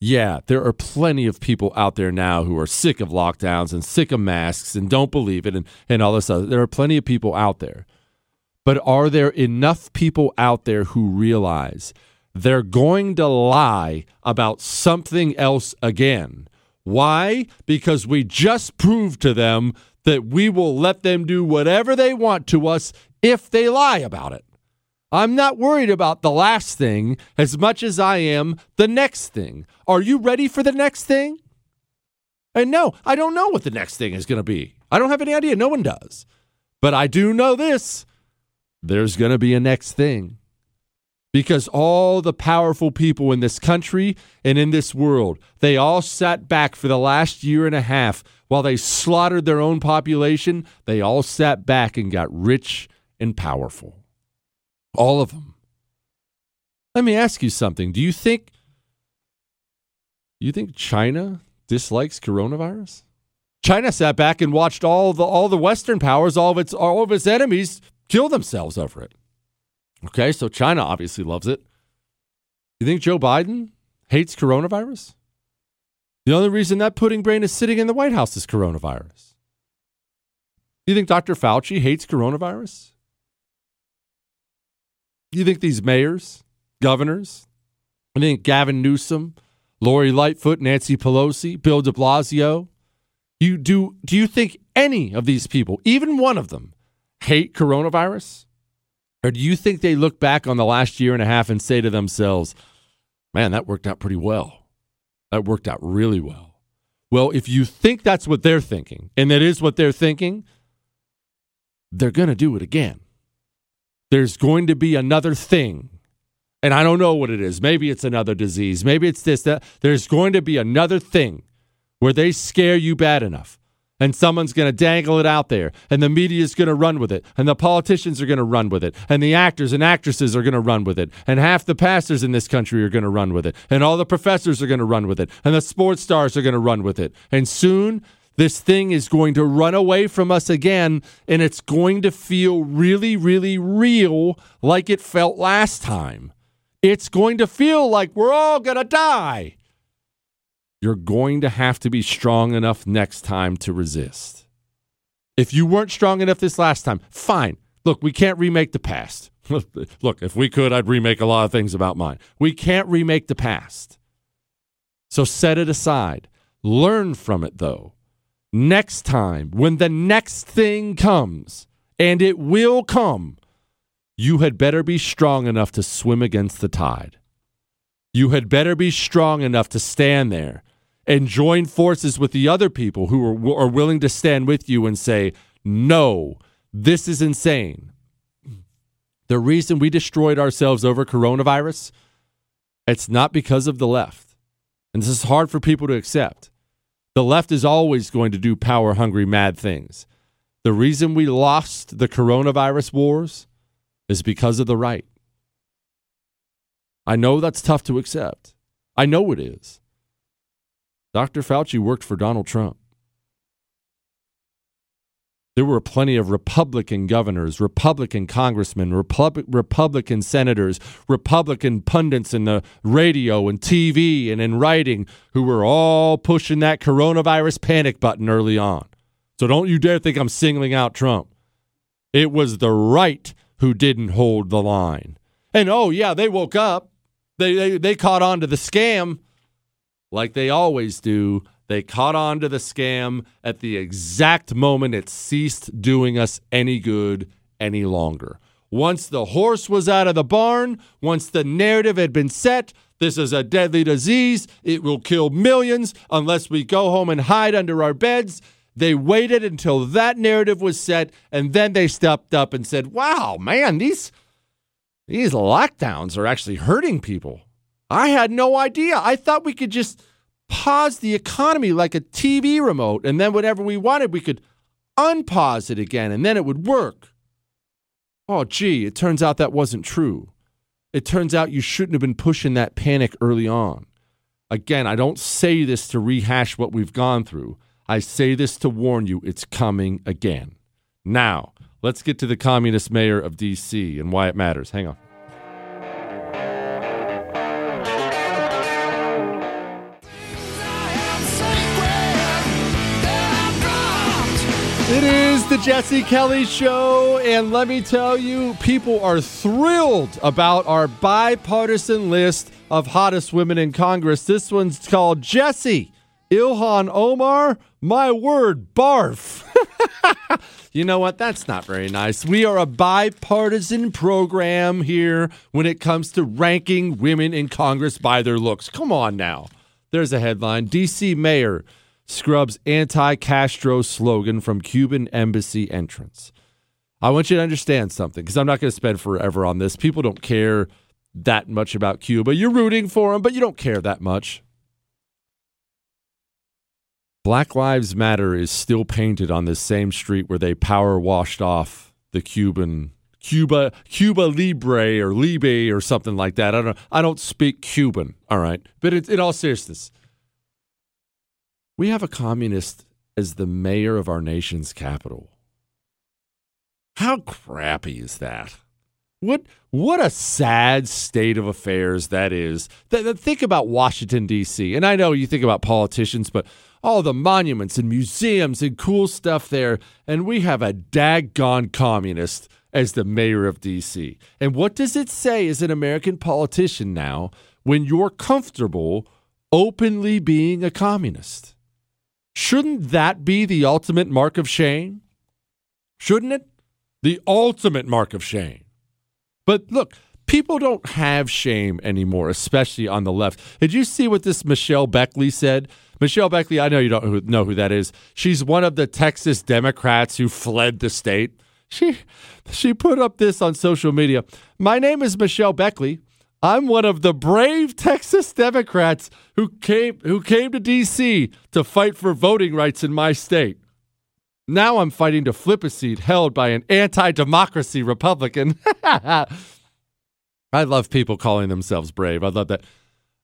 Yeah, there are plenty of people out there now who are sick of lockdowns and sick of masks and don't believe it and, and all this other. There are plenty of people out there. But are there enough people out there who realize they're going to lie about something else again? Why? Because we just proved to them that we will let them do whatever they want to us if they lie about it. I'm not worried about the last thing as much as I am the next thing. Are you ready for the next thing? And no, I don't know what the next thing is going to be. I don't have any idea. No one does. But I do know this there's going to be a next thing. Because all the powerful people in this country and in this world, they all sat back for the last year and a half while they slaughtered their own population. They all sat back and got rich and powerful. All of them. Let me ask you something. Do you think you think China dislikes coronavirus? China sat back and watched all the all the Western powers, all of its all of its enemies kill themselves over it. Okay, so China obviously loves it. You think Joe Biden hates coronavirus? The only reason that pudding brain is sitting in the White House is coronavirus. You think Dr. Fauci hates coronavirus? You think these mayors, governors, I think Gavin Newsom, Lori Lightfoot, Nancy Pelosi, Bill de Blasio, you do do you think any of these people, even one of them, hate coronavirus? Or do you think they look back on the last year and a half and say to themselves, man, that worked out pretty well? That worked out really well. Well, if you think that's what they're thinking, and that is what they're thinking, they're going to do it again there's going to be another thing. And I don't know what it is. Maybe it's another disease. Maybe it's this, that. There's going to be another thing where they scare you bad enough. And someone's going to dangle it out there, and the media is going to run with it, and the politicians are going to run with it, and the actors and actresses are going to run with it, and half the pastors in this country are going to run with it, and all the professors are going to run with it, and the sports stars are going to run with it. And soon this thing is going to run away from us again, and it's going to feel really, really real like it felt last time. It's going to feel like we're all going to die. You're going to have to be strong enough next time to resist. If you weren't strong enough this last time, fine. Look, we can't remake the past. Look, if we could, I'd remake a lot of things about mine. We can't remake the past. So set it aside. Learn from it, though next time, when the next thing comes, and it will come, you had better be strong enough to swim against the tide. You had better be strong enough to stand there and join forces with the other people who are, are willing to stand with you and say, no, this is insane. The reason we destroyed ourselves over coronavirus It's not because of the left. And this is hard for people to accept. The left is always going to do power hungry, mad things. The reason we lost the coronavirus wars is because of the right. I know that's tough to accept. I know it is. Dr. Fauci worked for Donald Trump. There were plenty of Republican governors, Republican congressmen, Repub- Republican senators, Republican pundits in the radio and TV and in writing who were all pushing that coronavirus panic button early on. So don't you dare think I'm singling out Trump. It was the right who didn't hold the line. And oh, yeah, they woke up. They, they, they caught on to the scam like they always do. They caught on to the scam at the exact moment it ceased doing us any good any longer. Once the horse was out of the barn, once the narrative had been set, this is a deadly disease, it will kill millions unless we go home and hide under our beds. They waited until that narrative was set and then they stepped up and said, "Wow, man, these these lockdowns are actually hurting people." I had no idea. I thought we could just pause the economy like a TV remote, and then whenever we wanted, we could unpause it again, and then it would work. Oh, gee, it turns out that wasn't true. It turns out you shouldn't have been pushing that panic early on. Again, I don't say this to rehash what we've gone through. I say this to warn you it's coming again. Now, let's get to the communist mayor of D.C. and why it matters. Hang on. It is the Jesse Kelly Show, and let me tell you, people are thrilled about our bipartisan list of hottest women in Congress. This one's called Jesse Ilhan Omar. My word, barf. you know what? That's not very nice. We are a bipartisan program here when it comes to ranking women in Congress by their looks. Come on now. There's a headline DC Mayor scrubs anti Castro slogan from Cuban embassy entrance. I want you to understand something because I'm not going to spend forever on this. People don't care that much about Cuba. You're rooting for them, but you don't care that much. Black Lives Matter is still painted on the same street where they power washed off the Cuban Cuba Cuba Libre or Libe or something like that. I don't I don't speak Cuban, all right. But it, in all seriousness, we have a communist as the mayor of our nation's capital. How crappy is that? What what a sad state of affairs that is. Th- th- think about Washington D.C. And I know you think about politicians, but all the monuments and museums and cool stuff there, and we have a daggone communist as the mayor of D.C. And what does it say as an American politician now when you're comfortable openly being a communist? Shouldn't that be the ultimate mark of shame? Shouldn't it? The ultimate mark of shame. But look, people don't have shame anymore, especially on the left. Did you see what this Michelle Beckley said? Michelle Beckley, I know you don't know who that is. She's one of the Texas Democrats who fled the state. She she put up this on social media. My name is Michelle Beckley. I'm one of the brave Texas Democrats who came who came to DC to fight for voting rights in my state. Now I'm fighting to flip a seat held by an anti-democracy Republican. I love people calling themselves brave. I love that.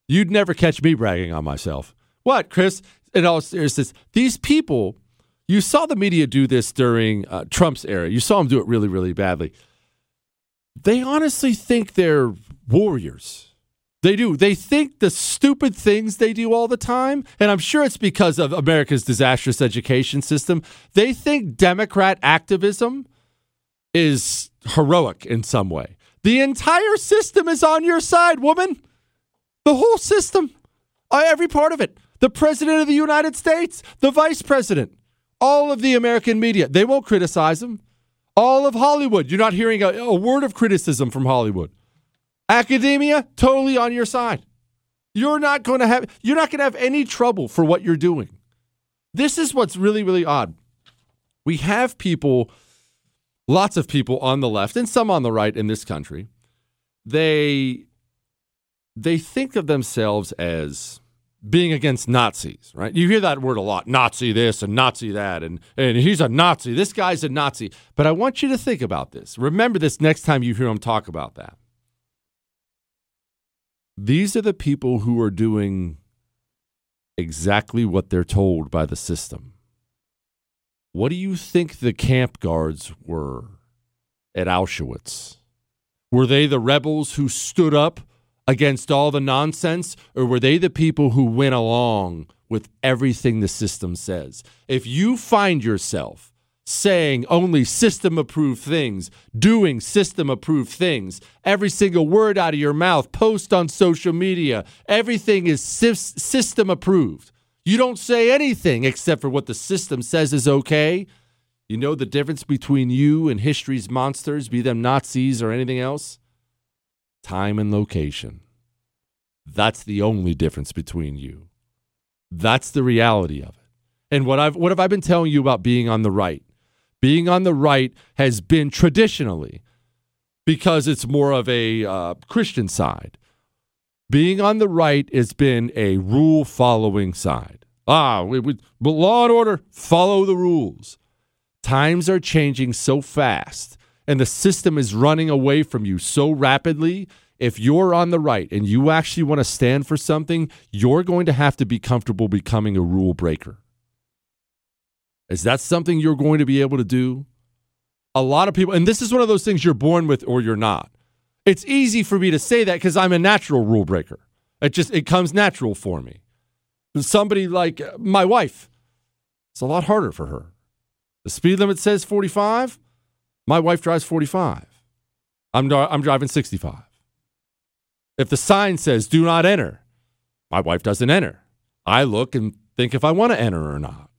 You'd never catch me bragging on myself. What, Chris? In all seriousness, these people, you saw the media do this during uh, Trump's era. You saw them do it really, really badly. They honestly think they're warriors. They do. They think the stupid things they do all the time, and I'm sure it's because of America's disastrous education system. They think Democrat activism is heroic in some way. The entire system is on your side, woman. The whole system, uh, every part of it. The president of the United States, the vice president, all of the American media. They won't criticize him. All of Hollywood. You're not hearing a, a word of criticism from Hollywood. Academia, totally on your side. You're not going to have you're not going to have any trouble for what you're doing. This is what's really really odd. We have people lots of people on the left and some on the right in this country. They they think of themselves as being against Nazis, right? You hear that word a lot Nazi this and Nazi that, and, and he's a Nazi. This guy's a Nazi. But I want you to think about this. Remember this next time you hear him talk about that. These are the people who are doing exactly what they're told by the system. What do you think the camp guards were at Auschwitz? Were they the rebels who stood up against all the nonsense, or were they the people who went along with everything the system says? If you find yourself saying only system approved things, doing system approved things, every single word out of your mouth, post on social media, everything is system approved. You don't say anything except for what the system says is okay. You know the difference between you and history's monsters, be them Nazis or anything else? time and location. That's the only difference between you. That's the reality of it. And what I've what have I been telling you about being on the right? Being on the right has been traditionally because it's more of a uh, Christian side. Being on the right has been a rule following side. Ah, we, we, but law and order, follow the rules. Times are changing so fast and the system is running away from you so rapidly, if you're on the right and you actually want to stand for something, you're going to have to be comfortable becoming a rule breaker. Is that something you're going to be able to do? A lot of people, and this is one of those things you're born with or you're not. It's easy for me to say that because I'm a natural rule breaker. It just it comes natural for me. Somebody like uh, my wife, it's a lot harder for her. The speed limit says 45. My wife drives 45. I'm, I'm driving 65. If the sign says do not enter, my wife doesn't enter. I look and think if I want to enter or not.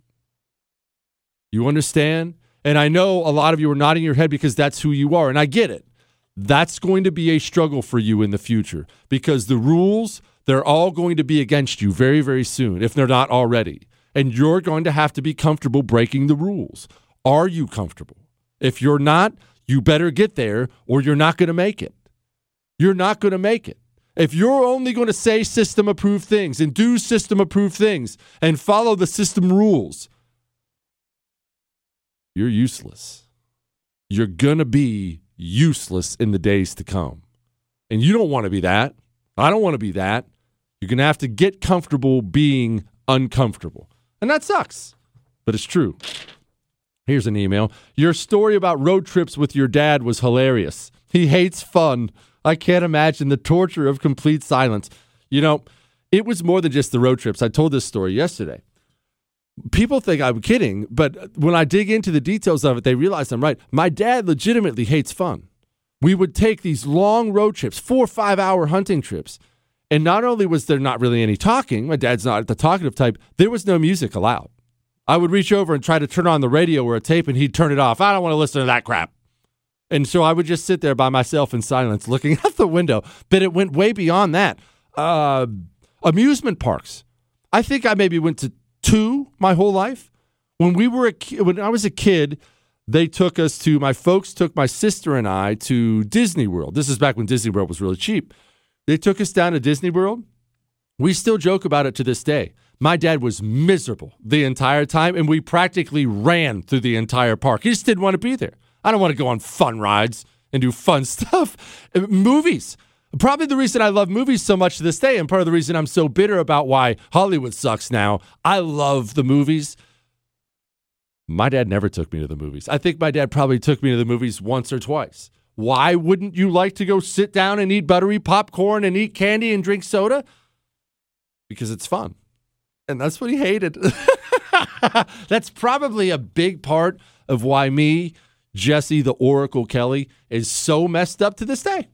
You understand? And I know a lot of you are nodding your head because that's who you are, and I get it. That's going to be a struggle for you in the future because the rules, they're all going to be against you very, very soon, if they're not already. And you're going to have to be comfortable breaking the rules. Are you comfortable? If you're not, you better get there or you're not going to make it. You're not going to make it. If you're only going to say system approved things and do system approved things and follow the system rules, you're useless. You're going to be useless in the days to come. And you don't want to be that. I don't want to be that. You're going to have to get comfortable being uncomfortable. And that sucks, but it's true. Here's an email. Your story about road trips with your dad was hilarious. He hates fun. I can't imagine the torture of complete silence. You know, it was more than just the road trips. I told this story yesterday. People think I'm kidding, but when I dig into the details of it, they realize I'm right. My dad legitimately hates fun. We would take these long road trips, four five hour hunting trips. And not only was there not really any talking, my dad's not the talkative type, there was no music allowed. I would reach over and try to turn on the radio or a tape, and he'd turn it off. I don't want to listen to that crap. And so I would just sit there by myself in silence, looking out the window. But it went way beyond that. Uh, amusement parks. I think I maybe went to two my whole life. When we were a when I was a kid, they took us to my folks took my sister and I to Disney World. This is back when Disney World was really cheap. They took us down to Disney World. We still joke about it to this day. My dad was miserable the entire time, and we practically ran through the entire park. He just didn't want to be there. I don't want to go on fun rides and do fun stuff. Movies. Probably the reason I love movies so much to this day, and part of the reason I'm so bitter about why Hollywood sucks now. I love the movies. My dad never took me to the movies. I think my dad probably took me to the movies once or twice. Why wouldn't you like to go sit down and eat buttery popcorn and eat candy and drink soda? Because it's fun and that's what he hated. that's probably a big part of why me, Jesse the Oracle Kelly, is so messed up to this day.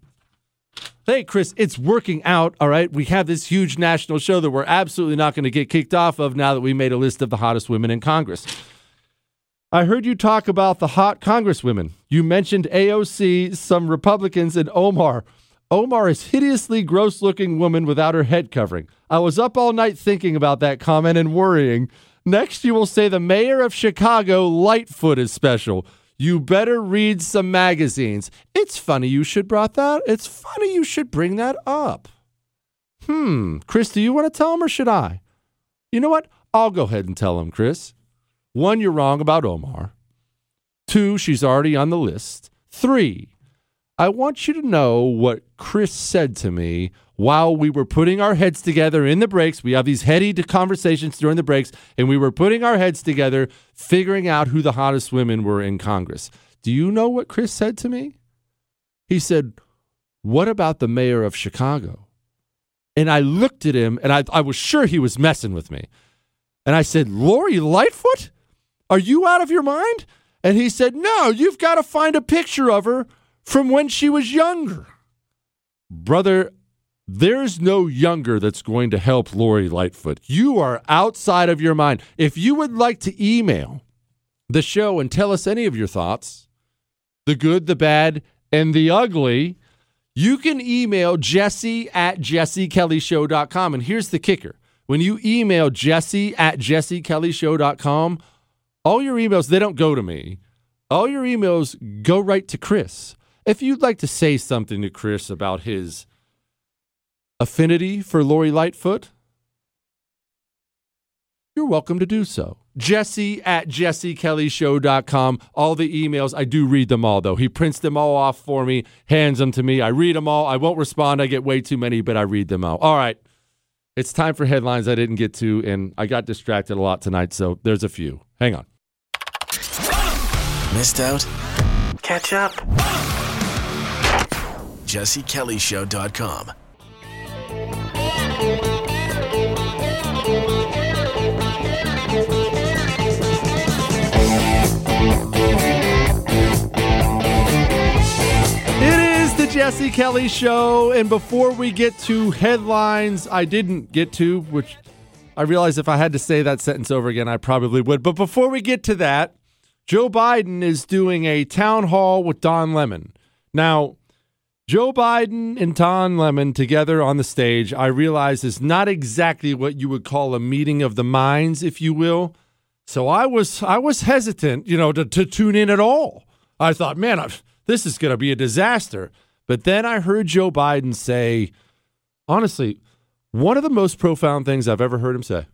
Hey, Chris, it's working out. All right. We have this huge national show that we're absolutely not going to get kicked off of now that we made a list of the hottest women in Congress. I heard you talk about the hot Congresswomen. You mentioned AOC, some Republicans, and Omar. Omar is hideously gross looking woman without her head covering. I was up all night thinking about that comment and worrying. Next, you will say the mayor of Chicago, Lightfoot, is special. You better read some magazines. It's funny you should brought that. It's funny you should bring that up. Hmm, Chris, do you want to tell him or should I? You know what? I'll go ahead and tell him, Chris. One, you're wrong about Omar. Two, she's already on the list. Three, I want you to know what Chris said to me while we were putting our heads together in the breaks. We have these heady conversations during the breaks, and we were putting our heads together, figuring out who the hottest women were in Congress. Do you know what Chris said to me? He said, What about the mayor of Chicago? And I looked at him and I, I was sure he was messing with me. And I said, Lori Lightfoot? Are you out of your mind? And he said, No, you've got to find a picture of her from when she was younger. Brother, there's no younger that's going to help Lori Lightfoot. You are outside of your mind. If you would like to email the show and tell us any of your thoughts, the good, the bad, and the ugly, you can email jesse at jessekellyshow.com. And here's the kicker when you email jesse at jessekellyshow.com, all your emails, they don't go to me. All your emails go right to Chris. If you'd like to say something to Chris about his affinity for Lori Lightfoot, you're welcome to do so. Jesse at jessekellyshow.com. All the emails, I do read them all, though. He prints them all off for me, hands them to me. I read them all. I won't respond. I get way too many, but I read them all. All right. It's time for headlines I didn't get to, and I got distracted a lot tonight, so there's a few. Hang on. Missed out? Catch up. JesseKellyShow.com. It is the Jesse Kelly Show. And before we get to headlines, I didn't get to, which I realize if I had to say that sentence over again, I probably would. But before we get to that, Joe Biden is doing a town hall with Don Lemon. Now, Joe Biden and Don Lemon together on the stage, I realize is not exactly what you would call a meeting of the minds, if you will. So I was I was hesitant, you know, to, to tune in at all. I thought, man, I, this is going to be a disaster. But then I heard Joe Biden say, honestly, one of the most profound things I've ever heard him say.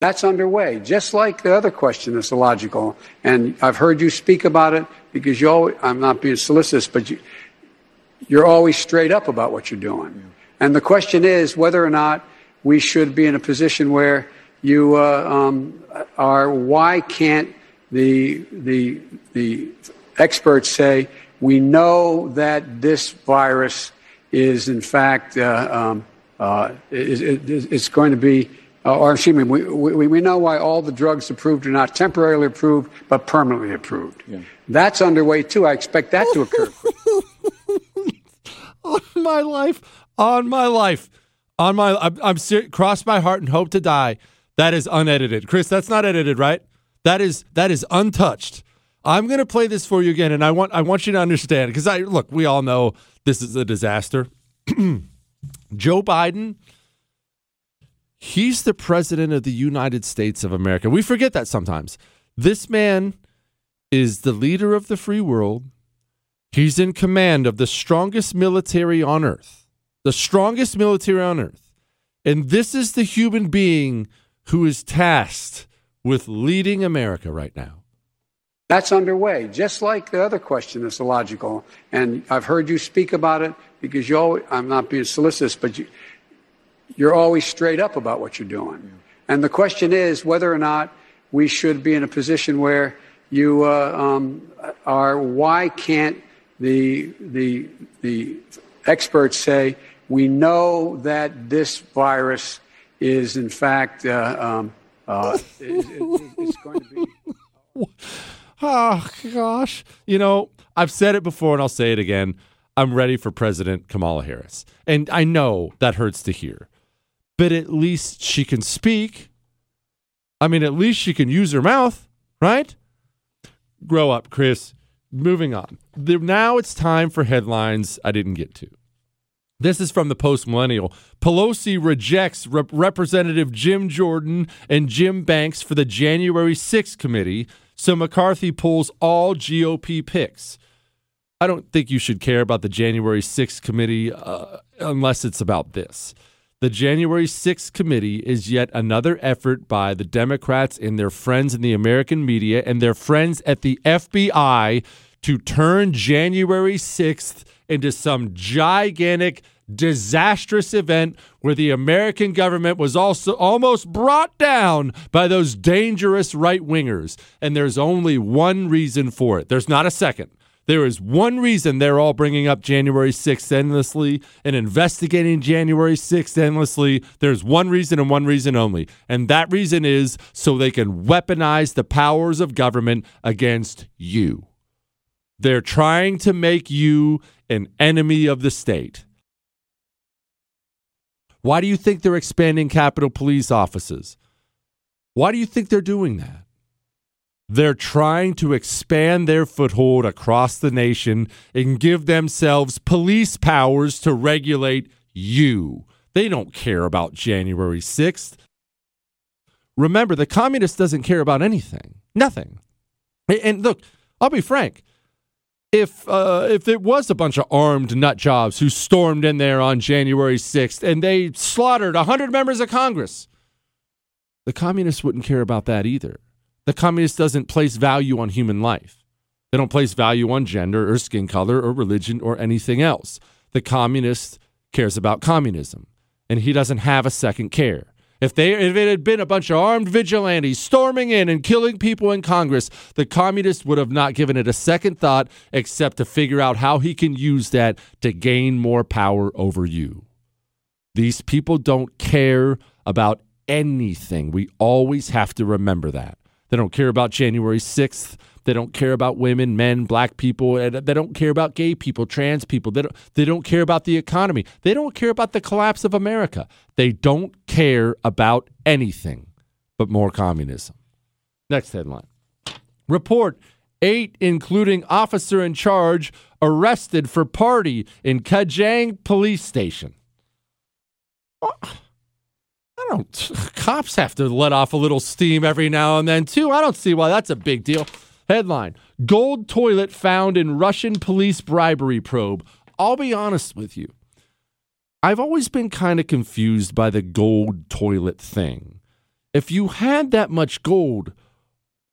That's underway, just like the other question that's illogical. And I've heard you speak about it because you always, I'm not being solicitous, but you, you're always straight up about what you're doing. And the question is whether or not we should be in a position where you uh, um, are, why can't the, the, the experts say, we know that this virus is in fact, uh, um, uh, is, is, is going to be uh, or excuse me, we, we, we know why all the drugs approved are not temporarily approved, but permanently approved. Yeah. That's underway too. I expect that to occur. on my life, on my life, on my, I'm, I'm ser- cross my heart and hope to die. That is unedited, Chris. That's not edited, right? That is that is untouched. I'm to play this for you again, and I want I want you to understand because I look. We all know this is a disaster. Joe Biden He's the president of the United States of America. We forget that sometimes. This man is the leader of the free world. He's in command of the strongest military on earth, the strongest military on earth. And this is the human being who is tasked with leading America right now. That's underway, just like the other question that's illogical. And I've heard you speak about it because you always, I'm not being solicitous, but you, you're always straight up about what you're doing. And the question is whether or not we should be in a position where you uh, um, are. Why can't the the the experts say we know that this virus is in fact uh, um, uh, is, is going to be. Oh gosh, you know I've said it before and I'll say it again. I'm ready for President Kamala Harris, and I know that hurts to hear but at least she can speak. I mean, at least she can use her mouth, right? Grow up, Chris. Moving on. Now it's time for headlines I didn't get to. This is from the Post Millennial. Pelosi rejects Rep- Representative Jim Jordan and Jim Banks for the January 6th committee, so McCarthy pulls all GOP picks. I don't think you should care about the January 6th committee uh, unless it's about this. The January 6th committee is yet another effort by the Democrats and their friends in the American media and their friends at the FBI to turn January 6th into some gigantic disastrous event where the American government was also almost brought down by those dangerous right wingers. And there's only one reason for it. There's not a second. There is one reason they're all bringing up January 6th endlessly and investigating January 6th endlessly. There's one reason and one reason only. And that reason is so they can weaponize the powers of government against you. They're trying to make you an enemy of the state. Why do you think they're expanding Capitol Police offices? Why do you think they're doing that? They're trying to expand their foothold across the nation and give themselves police powers to regulate you. They don't care about January 6th. Remember, the communist doesn't care about anything. Nothing. And look, I'll be frank if uh, if it was a bunch of armed nut jobs who stormed in there on January 6th and they slaughtered 100 members of Congress, the communists wouldn't care about that either. The communist doesn't place value on human life. They don't place value on gender or skin color or religion or anything else. The communist cares about communism, and he doesn't have a second care. If they if it had been a bunch of armed vigilantes storming in and killing people in Congress, the communists would have not given it a second thought except to figure out how he can use that to gain more power over you. These people don't care about anything. We always have to remember that. They don't care about January 6th. They don't care about women, men, black people. Eh, they don't care about gay people, trans people. They don't, they don't care about the economy. They don't care about the collapse of America. They don't care about anything but more communism. Next headline Report eight, including officer in charge, arrested for party in Kajang police station. Uh, I don't. Cops have to let off a little steam every now and then, too. I don't see why that's a big deal. Headline Gold toilet found in Russian police bribery probe. I'll be honest with you. I've always been kind of confused by the gold toilet thing. If you had that much gold,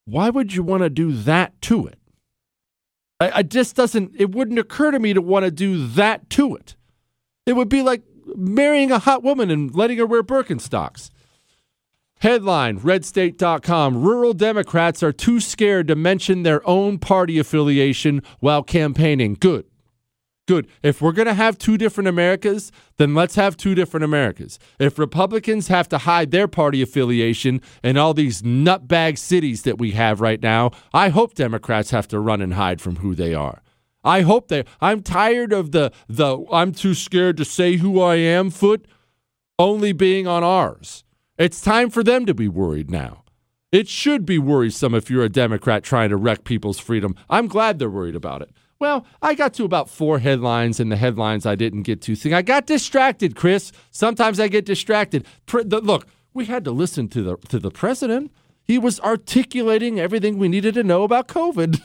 why would you want to do that to it? I, I just doesn't, it wouldn't occur to me to want to do that to it. It would be like marrying a hot woman and letting her wear Birkenstocks. Headline RedState.com Rural Democrats are too scared to mention their own party affiliation while campaigning. Good. Good. If we're going to have two different Americas, then let's have two different Americas. If Republicans have to hide their party affiliation in all these nutbag cities that we have right now, I hope Democrats have to run and hide from who they are. I hope they I'm tired of the the I'm too scared to say who I am foot only being on ours. It's time for them to be worried now. It should be worrisome if you're a Democrat trying to wreck people's freedom. I'm glad they're worried about it. Well, I got to about four headlines, and the headlines I didn't get to. Thing I got distracted, Chris. Sometimes I get distracted. look, we had to listen to the to the president. He was articulating everything we needed to know about COVID.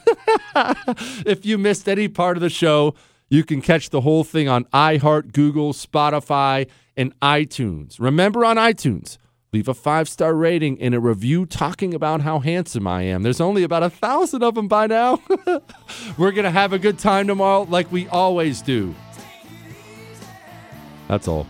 if you missed any part of the show, you can catch the whole thing on iHeart, Google, Spotify, and iTunes. Remember on iTunes, leave a five star rating and a review talking about how handsome I am. There's only about a thousand of them by now. We're going to have a good time tomorrow, like we always do. That's all.